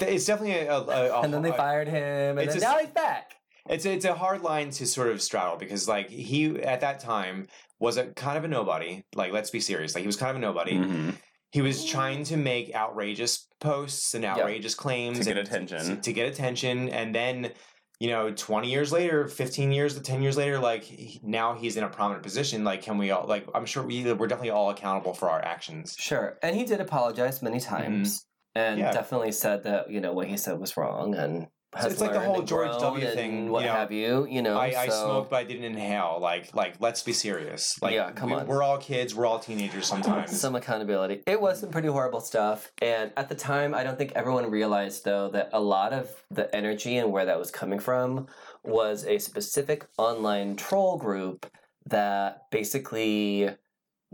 it's definitely a, a, a and then they a- fired him, and then just- now he's back. It's a, it's a hard line to sort of straddle because like he at that time was a kind of a nobody. Like let's be serious, like he was kind of a nobody. Mhm. He was trying to make outrageous posts and outrageous claims To get attention. To, to get attention, and then you know, twenty years later, fifteen years, ten years later, like he- now he's in a prominent position. Like, can we all like? I'm sure we we're definitely all accountable for our actions. Sure. And he did apologize many times and Mm-hmm. Yeah. definitely said that, you know, what he said was wrong and So it's like the whole George W. thing, what you know, have you, you know. I, I so- smoked, but I didn't inhale. Like, like let's be serious. Like, Yeah, come we, on. We're all kids. We're all teenagers sometimes. some accountability. It was some pretty horrible stuff. And at the time, I don't think everyone realized, though, that a lot of the energy and where that was coming from was a specific online troll group that basically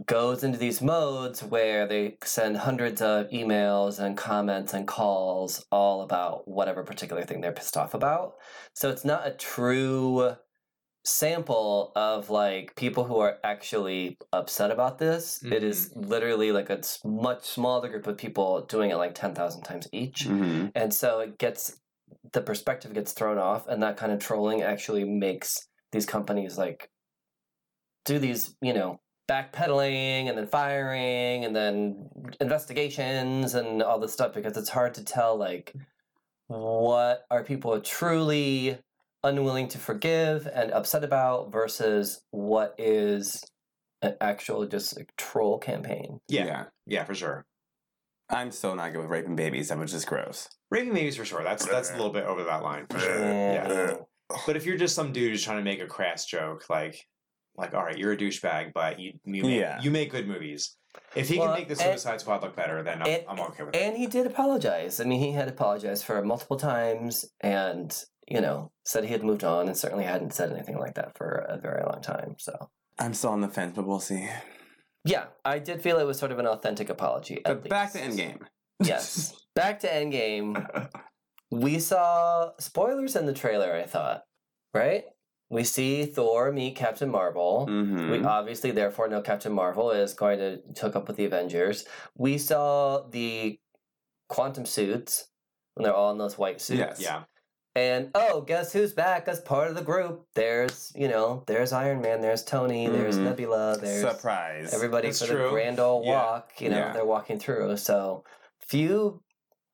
goes into these modes where they send hundreds of emails and comments and calls all about whatever particular thing they're pissed off about. So it's not a true sample of like people who are actually upset about this. It is literally like a much smaller group of people doing it like 10,000 times each. Mhm. And so it gets the perspective gets thrown off and that kind of trolling actually makes these companies like do these, you know, backpedaling and then firing and then investigations and all this stuff because it's hard to tell like what are people truly unwilling to forgive and upset about versus what is an actual just like, troll campaign. yeah, yeah, for sure. I'm still not good with raping babies. That was just gross. Raping babies for sure. That's that's a little bit over that line for sure. Yeah. But if you're just some dude who's trying to make a crass joke, like, like, all right, you're a douchebag, but you you make, Yeah. you make good movies. If he Well, can make the and- Suicide Squad look better, then I'm, and- I'm okay with it. And he did apologize. I mean, he had apologized for multiple times and, you know, said he had moved on and certainly hadn't said anything like that for a very long time. So, I'm still on the fence, but we'll see. yeah, I did feel it was sort of an authentic apology. But back to least. Endgame. Yes. Back to Endgame. We saw spoilers in the trailer, I thought, right? We see Thor meet Captain Marvel. hmm We obviously, therefore, know Captain Marvel is going to hook up with the Avengers. We saw the quantum suits when they're all in those white suits. Yes. Yeah. And oh, guess who's back as part of the group? There's, you know, there's Iron Man, there's Tony, there's Mhm. Nebula, there's Surprise. everybody That's for true. the grand old Yeah. walk. You know, Yeah. they're walking through. So few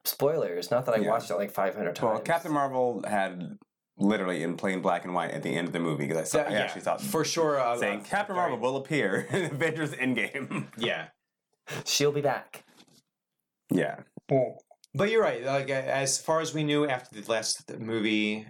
spoilers. Not that I Yeah. watched it like 500 times. Well, Captain Marvel had literally in plain black and white at the end of the movie because I, saw, That- I yeah, actually saw for sure. Uh, saying uh, Captain Marvel will appear in Avengers Endgame. Yeah. She'll be back. yeah. Well But you're right. Like as far as we knew after the last movie,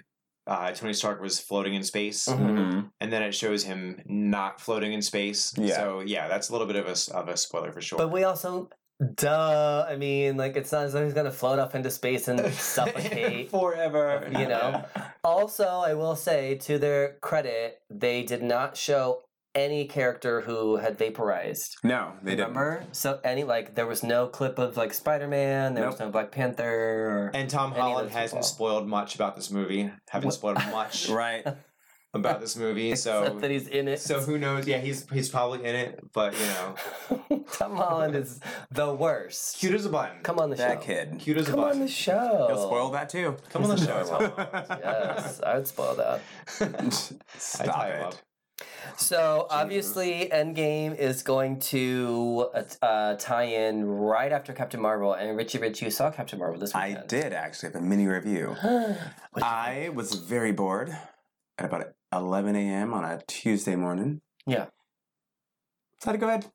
uh, Tony Stark was floating in space, Mhm. Mhm. and then it shows him not floating in space. Yeah. So yeah, that's a little bit of a s- of a spoiler for sure. But we also, duh. I mean, like, it's not as though he's going to float off into space and suffocate. forever. You know? Also, I will say, to their credit, they did not show any character who had vaporized. No, they didn't. Remember? So any like there was no clip of like Spider Man, there was no Black Panther or And Tom Holland hasn't people. spoiled much about this movie. Haven't spoiled much Right. About this movie. So that he's in it. so who knows? Yeah, he's he's probably in it. But you know, Tom Holland is the worst. cute as a button. Come on the that show. kid. Cute as a button. Come on the show. He'll spoil that too. Come on the show. Tom. Yes, I would spoil that. Stop tie it. up. So obviously, Endgame is going to uh, uh, tie in right after Captain Marvel, and Richie Rich, you saw Captain Marvel this week. I did actually have a mini review. I was very bored at about 11 a.m. on a Tuesday morning. Yeah. So I had to go ahead,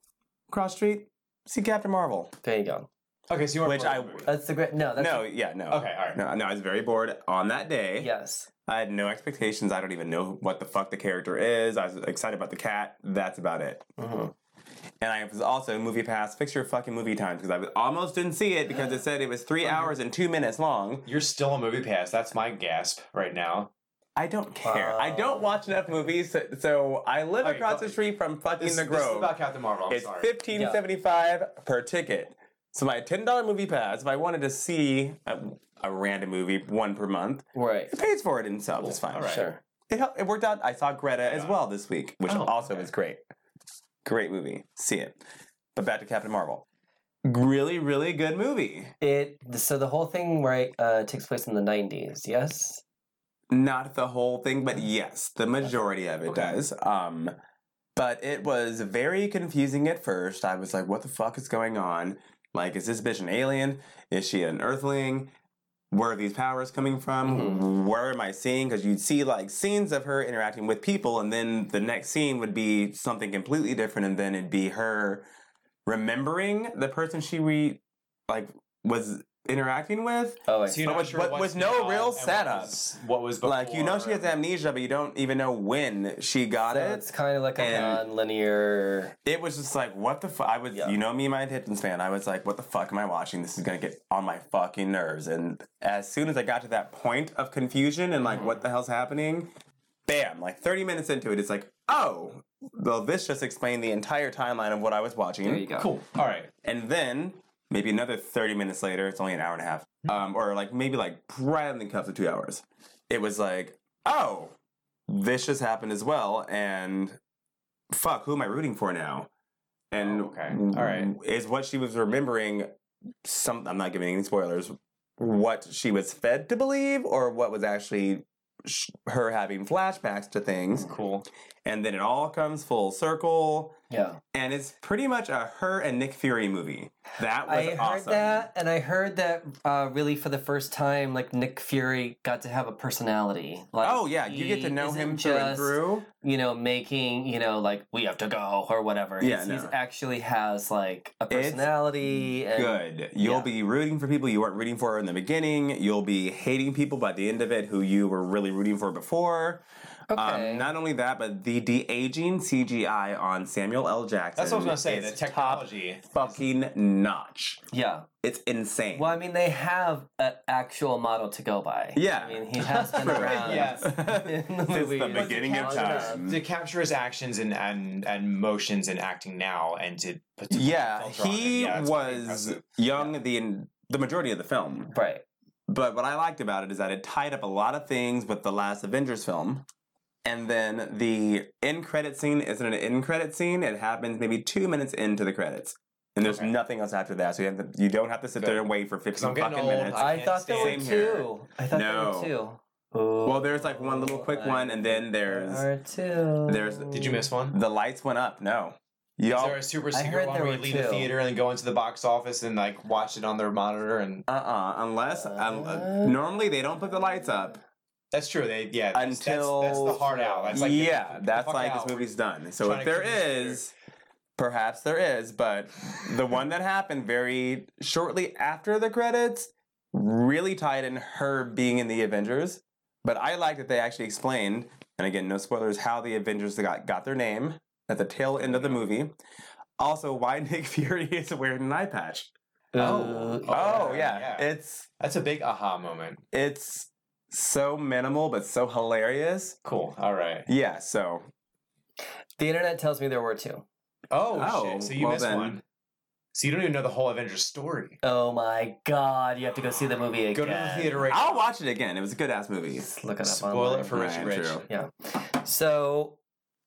cross street, see Captain Marvel. There you go. Okay, so you want Which I- That's the great. No, that's no, yeah, no. Okay, all right. No, no, I was very bored on that day. yes. I had no expectations. I don't even know what the fuck the character is. I was excited about the cat. That's about it. hmm And I was also MoviePass. Fix your fucking movie times because I was- almost didn't see it because it said it was three hours and two minutes long. You're still a MoviePass. That's my gasp right now. I don't care. I don't watch enough movies, so, so I live Okay, across the street from fucking This, the this is Grove. about Captain Marvel. I'm it's sorry. fifteen seventy five per ticket. So my ten dollar MoviePass, if I wanted to see a, a random movie, one per month, Right. it pays for it in itself. It's fine. All right. Sure. It, hel- it worked out. I saw Greta as well this week, which Oh, also okay. was great. Great movie. See it. But back to Captain Marvel. Really, really good movie. It so the whole thing right uh, takes place in the nineties. Yes. Not the whole thing, but yes, the majority of it Okay. does. Um, but it was very confusing at first. I was like, what the fuck is going on? Like, is this bitch an alien? Is she an earthling? Where are these powers coming from? Where am I seeing? Because you'd see like scenes of her interacting with people, and then the next scene would be something completely different, and then it'd be her remembering the person she re like was interacting with. Oh, I So you're But not with- sure but what's with no real and what setup. was- What was before? Like you know she has amnesia, but you don't even know when she got So it. it's kind of like a and- non-linear. It was just like, what the fuck? I was, Yeah. you know me, and my attention span. I was like, what the fuck am I watching? This is gonna get on my fucking nerves. And as soon as I got to that point of confusion and like, what mm-hmm. the hell's happening? Bam! Like thirty minutes into it, it's like, oh, well, this just explained the entire timeline of what I was watching. There you go. Cool. All right. And then maybe another 30 minutes later, it's only an hour and a half, um, or like maybe like right on the of two hours, it was like, oh, this just happened as well. And fuck, who am I rooting for now? And Oh, okay. All right. is what she was remembering some, I'm not giving any spoilers, what she was fed to believe or what was actually sh- her having flashbacks to things. Cool. And then it all comes full circle Yeah. and it's pretty much a her and Nick Fury movie. That was I heard awesome. that, and I heard that uh, really for the first time, like Nick Fury got to have a personality. Like, Oh yeah, you get to know him through and just, through. You know, making you know like we have to go or whatever. Yeah, he's, no. he's actually has like a personality. and, Good. You'll yeah. be rooting for people you weren't rooting for in the beginning. You'll be hating people by the end of it who you were really rooting for before. Okay. Um, not only that, but the de aging CGI on Samuel L. Jackson. That's what I was gonna say. The technology. fucking notch. yeah. It's insane. Well, I mean, they have an actual model to go by. Yeah. I mean, he has been True. around. Yes. in the Since movie. the But to beginning of capture- time. To capture his actions and, and, and motions and acting now and to put to yeah, filter he yeah, was impressive. young the the majority of the film. Right. But what I liked about it is that it tied up a lot of things with the last Avengers film. And then the end credit scene isn't an end credit scene. It happens maybe two minutes into the credits. and there's Okay. nothing else after that. So you, have to, you don't have to sit there and wait for 15 fucking old. minutes. I I thought there were stand here. two. I thought there No. were two. well, there's like one little quick one, and then there's There two. there's- Did you miss one? the lights went up. No, y'all. there a super secret heard one where you were leave the theater and go into the box office and like watch it on their monitor? And Uh-uh, unless um, uh, Uh. normally they don't put the lights up that's true. They yeah. That's, until that's, that's the hard out. That's like yeah, the that's fuck like this movie's done. So if there is, there keep this is, perhaps there is, but the one that happened very shortly after the credits really tied in her being in the Avengers. But I like that they actually explained, and again, no spoilers, how the Avengers got got their name at the tail end of the movie. Also, why Nick Fury is wearing an eye patch. Ooh, Oh. Oh yeah, yeah. it's That's a big aha moment. it's so minimal but so hilarious. Cool. All right. Yeah, so The internet tells me there were two. Oh, Oh, shit. So you well missed then. one. So you don't even know the whole Avengers story. Oh my god, you have to go see the movie again. Go to the theater right I'll now. watch it again. It was a good ass movie. Just Look it up Spoil online. it for Rich Right, Rich. true. Yeah. So,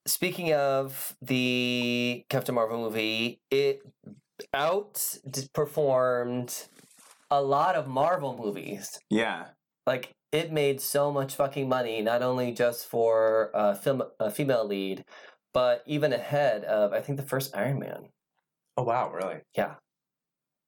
speaking of the Captain Marvel movie, it outperformed a lot of Marvel movies. Yeah. Like it made so much fucking money, not only just for a film, a female lead, but even ahead of I think the first Iron Man. Oh wow, really? Yeah.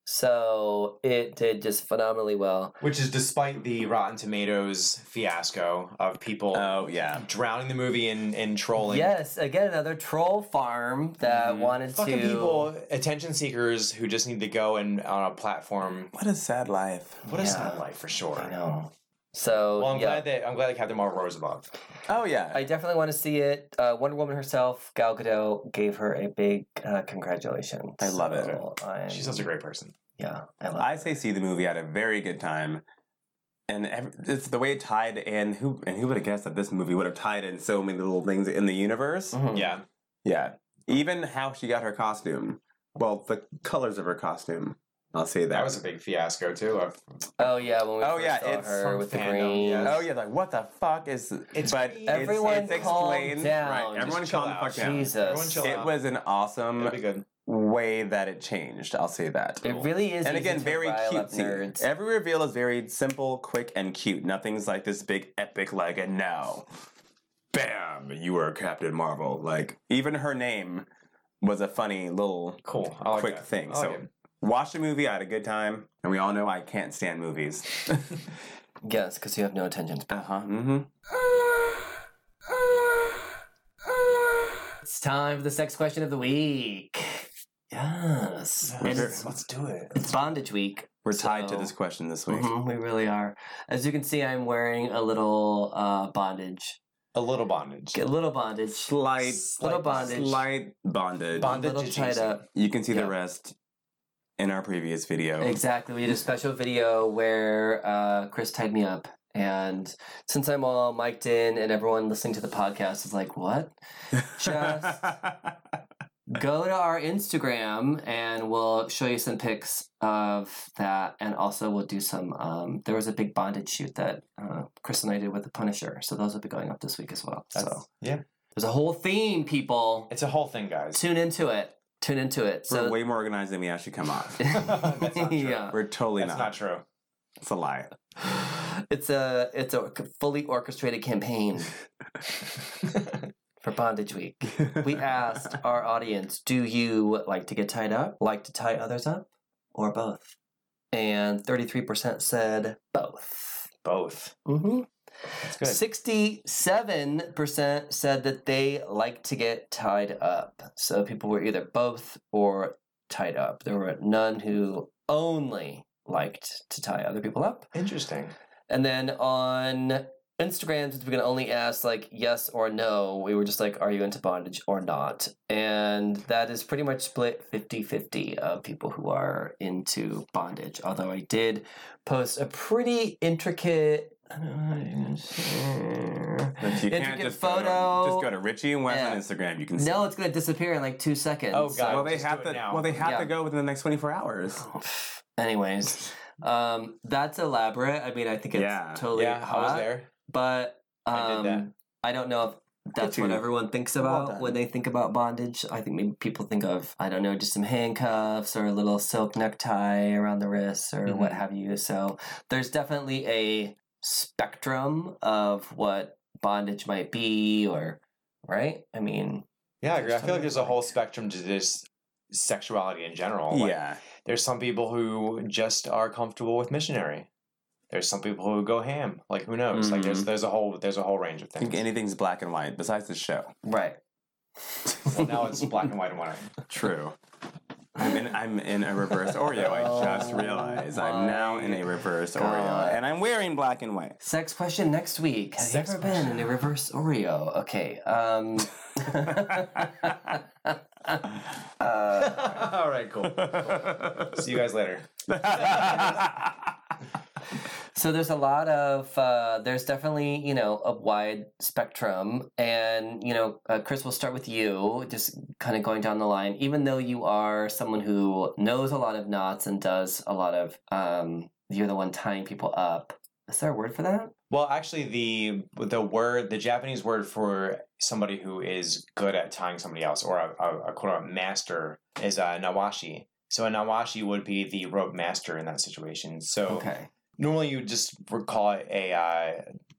So it did just phenomenally well. Which is despite the Rotten Tomatoes fiasco of people Oh yeah. drowning the movie in, in trolling. Yes, again another troll farm that Mhm. wanted Fucking to. people, attention seekers who just need to go and on a platform. What a sad life. What a sad life for sure. I know. So Well, I'm yeah. glad that I'm glad that Captain Marvel rose above. Oh yeah. I definitely want to see it. Uh, Wonder Woman herself, Gal Gadot, gave her a big uh, congratulations. I love it. I'm- She's such a great person. yeah. I love. It. I say see the movie. I had a very good time. And ev- it's the way it tied in. Who and who would have guessed that this movie would have tied in so many little things in the universe? Mhm. Yeah. Yeah. Even how she got her costume. Well, the colors of her costume. I'll say that. That was a big fiasco too. Of, Oh yeah, when we Oh, first yeah, saw it's her with the green. yes. Oh yeah, like what the fuck is? It's- but Everyone it's, it's explained. down. Right, everyone Just chill calm the fuck down. Jesus, Everyone chill It out. was an awesome it'll be good. way that it changed. I'll say that. It really is. and again, very cute. nerds. Every reveal is very simple, quick, and cute. Nothing's like this big epic, like, and now, bam, you are Captain Marvel. Like, even her name was a funny little Cool. I like quick that. thing. I like so, it. Watch a movie. I had a good time. And we all know I can't stand movies. Yes, because you have no attention span. uh huh. Mm-hmm. It's time for the sex question of the week. Yes, We're Let's do it. it's bondage week. We're tied to this question this week. Mhm, we really are. As you can see, I'm wearing a little uh, bondage, A little bondage. a little bondage, Slight, little bondage, slight bondage. Bond- Bondage tied adjacent. up. You can see Yeah. the rest in our previous video. Exactly. We did a special video where uh, Chris tied me up. And since I'm all mic'd in and everyone listening to the podcast is like, what? Just go to our Instagram and we'll show you some pics of that. And also, we'll do some. Um, there was a big bondage shoot that uh, Chris and I did with the Punisher. So those will be going up this week as well. That's- so yeah. there's a whole theme, people. It's a whole thing, guys. Tune into it. Tune into it. We're So, way more organized than we actually come off. That's not true. yeah. We're totally That's not. not true. It's a lie. It's a it's a fully orchestrated campaign for Bondage Week. We asked our audience, "Do you like to get tied up? Like to tie others up, or both?" And thirty three percent said both. Both. Mm-hmm. Sixty-seven percent said that they like to get tied up. So people were either both or tied up. There were none who only liked to tie other people up. Interesting. And then on Instagram, since we can only ask like yes or no, we were just like, are you into bondage or not? And that is pretty much split 50 50 of people who are into bondage. Although I did post a pretty intricate. I don't know how you share. But you can't just photo. Go to, just go to Richie and Wes Yeah. on Instagram. You can see. No, it's gonna disappear in like two seconds. Oh, God. well, they just do have it to. now. Well, they have Yeah. to go within the next 24 hours. Anyways, um, that's elaborate. I mean, I think it's Yeah. totally yeah, hot. I was there. but um, I did that. I don't know if that's what everyone thinks about done. when they think about bondage. I think maybe people think of I don't know, just some handcuffs or a little silk necktie around the wrists or what Mhm. have you. So there's definitely a spectrum of what bondage might be, or right. I mean, Yeah, I agree. I feel like there's a whole spectrum to this sexuality in general. Like, yeah. There's some people who just are comfortable with missionary. There's some people who go ham. Like who knows? Like there's Mhm. there's a whole there's a whole range of things. I think things. anything's black and white besides the show. right. well, now it's black and white and white. True. I'm in, I'm in a reverse Oreo. I just Oh realized I'm now in a reverse Oreo, and I'm wearing black and white. Sex question next week. Have Sex you ever been in a reverse Oreo? Okay. Um. uh, All right, cool. See you guys later. So there's a lot of uh, there's definitely you know a wide spectrum, and you know uh, Chris, we'll start with you, just kind of going down the line. Even though you are someone who knows a lot of knots and does a lot of, um, you're the one tying people up. Is there a word for that? Well, actually, the the word the Japanese word for somebody who is good at tying somebody else, or a, a, a quote unquote master, is a nawashi. So a nawashi would be the rope master in that situation. So Okay. Normally you just would call it a uh,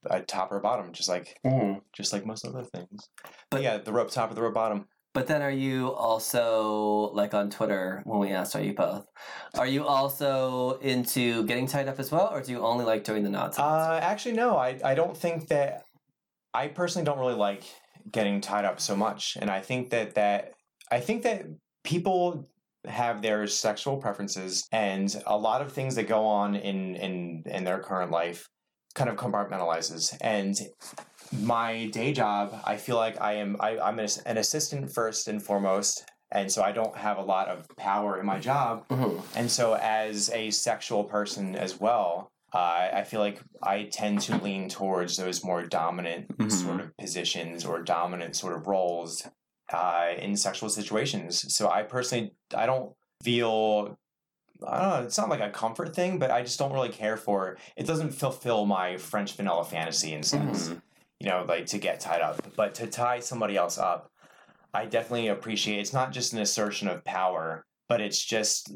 a top or bottom, just like Mhm. just like most other things. But- But yeah, the rope top or the rope bottom. But then, are you also like on Twitter when we asked, are you both? Are you also into getting tied up as well, or do you only like doing the knots? Uh, actually, no. I I don't think that. I personally don't really like getting tied up so much, and I think that that I think that people have their sexual preferences and a lot of things that go on in in in their current life kind of compartmentalizes and my day job i feel like i am I, i'm an an assistant first and foremost and so i don't have a lot of power in my job Mhm. and so, as a sexual person as well, uh, I feel like I tend to lean towards those more dominant Mhm. sort of positions or dominant sort of roles uh, in sexual situations. So, I personally, I don't feel. I don't know. It's not like a comfort thing, but I just don't really care for. It doesn't fulfill my French vanilla fantasy in sense, Mhm. you know, like to get tied up. But to tie somebody else up, I definitely appreciate. It's not just an assertion of power, but it's just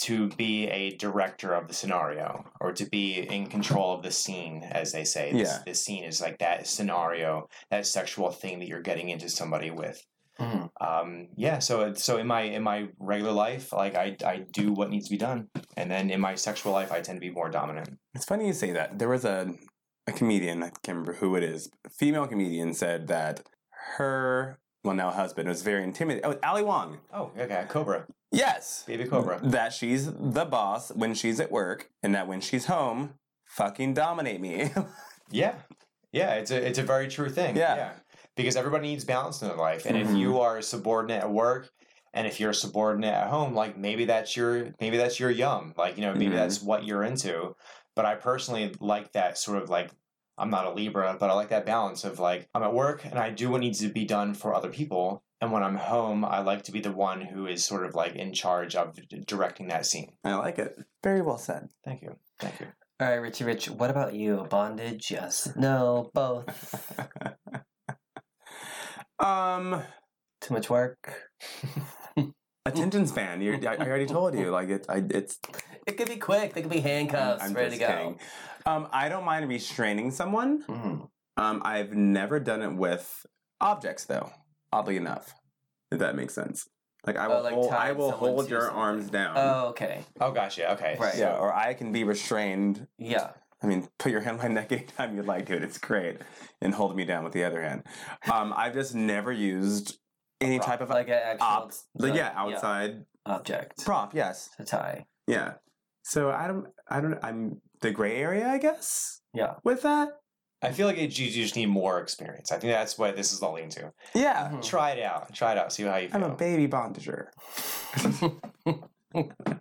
to be a director of the scenario or to be in control of the scene, as they say. This, Yeah. this scene is like that scenario, that sexual thing that you're getting into somebody with. Mhm. Um, yeah. So, so in my in my regular life, like I I do what needs to be done, and then in my sexual life, I tend to be more dominant. It's funny you say that. There was a a comedian, I can't remember who it is, a female comedian said that her well now husband was very intimidated. Oh, Ali Wong. Oh, okay, Cobra, Yes. baby Cobra. That she's the boss when she's at work and that when she's home, fucking dominate me. Yeah, yeah, it's a it's a very true thing. Yeah. Because everybody needs balance in their life, and if Mhm. you are a subordinate at work, and if you're a subordinate at home, like maybe that's your maybe that's your yum, like you know maybe Mhm. that's what you're into. But I personally like that sort of like I'm not a Libra, but I like that balance of like I'm at work and I do what needs to be done for other people. And when I'm home, I like to be the one who is sort of like in charge of directing that scene. I like it. Very well said. Thank you. Thank you. All right, Richie Rich, what about you? Bondage? Yes. No, both. um Too much work? attention span. You're, I, I already told you. Like it, I, it's. It could be quick. They could be handcuffs, I'm ready to go. kidding. Um, I don't mind restraining someone. Mhm. Um, I've never done it with objects, though. Oddly enough, if that makes sense. Like I Oh, will, like hold, I will hold your something. arms down. Oh, okay. Oh, gosh, yeah, Okay. Right. yeah, or I can be restrained. Yeah. I mean, put your hand on my neck anytime you'd like to. it. It's great, and hold me down with the other hand. Um, I've just never used any type of Like an actual op, like, like, yeah, outside object prop. Yes, to tie. yeah. So I don't, I don't, I'm the gray area, I guess. Yeah. With that, I feel like it, you just need more experience. I think that's what this is all leading to. yeah. Mhm. Try it out. Try it out. See how you feel. I'm a baby bondager.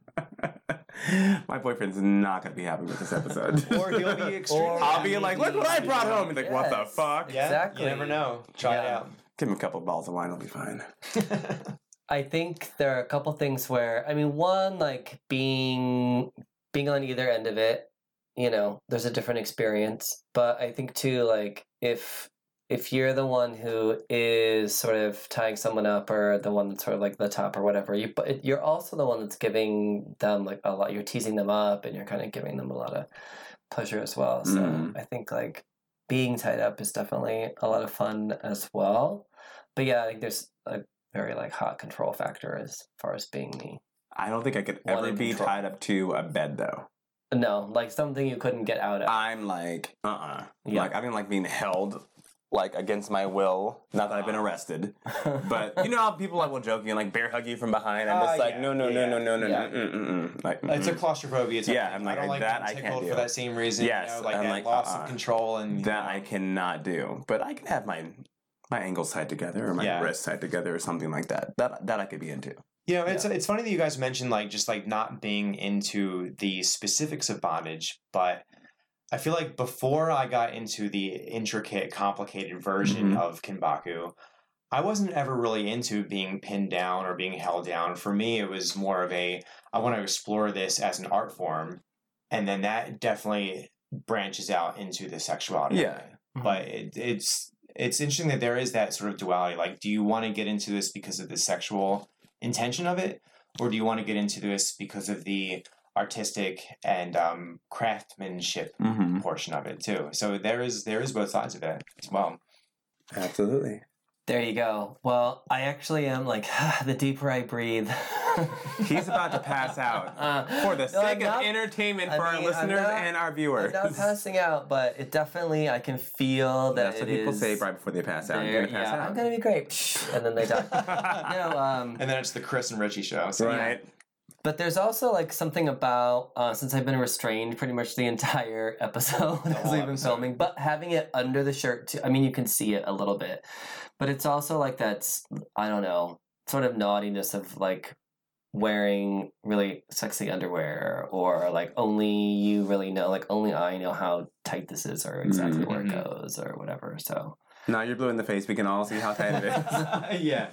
My boyfriend's not gonna be happy with this episode. Or he'll be extremely Or- I'll be like, look what I brought home. He's like, what the Yes. fuck? yeah, Exactly. You never know. Try it Yeah. Give him a couple balls of wine, he'll be fine. I think there are a couple things where I mean, one like being being on either end of it, you know, there's a different experience. But I think too, like if if you're the one who is sort of tying someone up or the one that's sort of like the top or whatever, you but you're also the one that's giving them like a lot. You're teasing them up and you're kind of giving them a lot of pleasure as well. So Mhm. I think like being tied up is definitely a lot of fun as well. But yeah, I think there's a very like hot control factor as far as being me. I don't think I could ever be control. tied up to a bed though. No, like something you couldn't get out of. I'm like, uh uh Yeah. Like, I didn't like being held like against my will. Not that I've been arrested. But you know how people like will joking and like bear hug you from behind. I'm Ah, just like, yeah, no, no, yeah, no, no, no, no, yeah. mm, mm, mm, like, It's a mm, claustrophobia. Type Yeah. I'm like, I don't like that being I can't tickled do. for that same reason. Yes, you know, like I'm that like, loss uh-uh. of control and that I cannot do. But I can have my my ankles tied together or my Yeah. wrists tied together or something like that. That that I could be into. You know, it's it's funny that you guys mentioned like just like not being into the specifics of bondage, but I feel like before I got into the intricate, complicated version Mhm. of Kinbaku, I wasn't ever really into being pinned down or being held down. For me, it was more of a I want to explore this as an art form, and then that definitely branches out into the sexuality. Yeah. it. but it, it's it's interesting that there is that sort of duality. Like, do you want to get into this because of the sexual intention of it, or do you want to get into this because of the artistic and um, craftsmanship Mm-hmm. portion of it too? So there is there is both sides of it as well. Absolutely. There you go. Well, I actually am like the deeper I breathe. He's about to pass out. Uh, For the no, I'm sake of entertainment for our mean, I'm listeners not- and our I'm viewers. not passing out, but it definitely I can feel that That's what it people is say right before they pass out. there- You're gonna pass yeah, out. I'm gonna be great, and then they die. no, um, And then it's the Chris and Richie show. So right. But there's also like something about uh, since I've been restrained pretty much the entire episode as we've been episode. filming, but having it under the shirt too. I mean, you can see it a little bit, but it's also like that's I don't know sort of naughtiness of like wearing really sexy underwear or like only you really know like only I know how tight this is or exactly where it Mhm. goes or whatever. So Now you're blue in the face. We can all see how tight it is. yeah,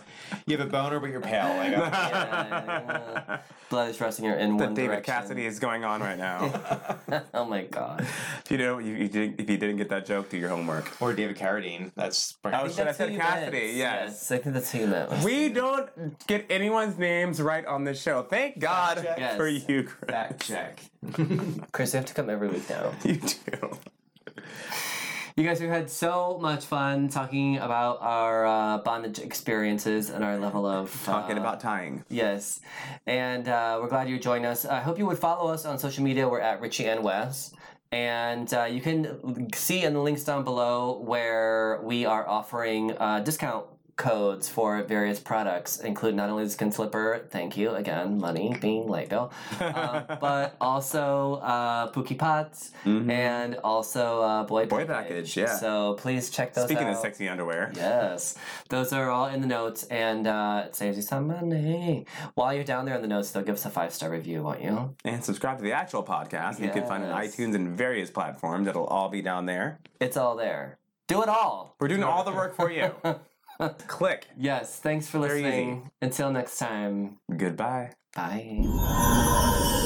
you have a boner, but you're pale. Like, Yeah. blood is rushing in the one David direction. Cassidy is going on right now. oh my god. if you don't, you, you didn't, if you didn't get that joke, do your homework. or David Carradine. That's Oh, I think I that's said who Cassidy, meant. yes. I think that's who you. We don't get anyone's names right on this show. Thank God check. Yes. for you, Chris. fact check. Chris, you have to come every week now. You do. You guys, we've had so much fun talking about our uh, bondage experiences and our level of Talking uh, about tying. Yes, and uh, we're glad you joined us. I hope you would follow us on social media. We're at Richie and Wes. And uh, you can see in the links down below where we are offering uh, discount codes for various products, include not only the skin slipper, thank you again, money being Lego, uh, but also uh, Pookie Pots Mhm. and also uh, Boy, Boy Package, yeah. So please check those Speaking out. of sexy underwear. Yes, those are all in the notes, and uh, it saves you some money. While you're down there in the notes, though, give us a five star review, won't you? And subscribe to the actual podcast. You can find it on iTunes and various platforms. It'll all be down there. It's all there. Do it all. We're doing all the work for you. Click. Yes. Thanks for Very listening. Until next time. Goodbye. Bye.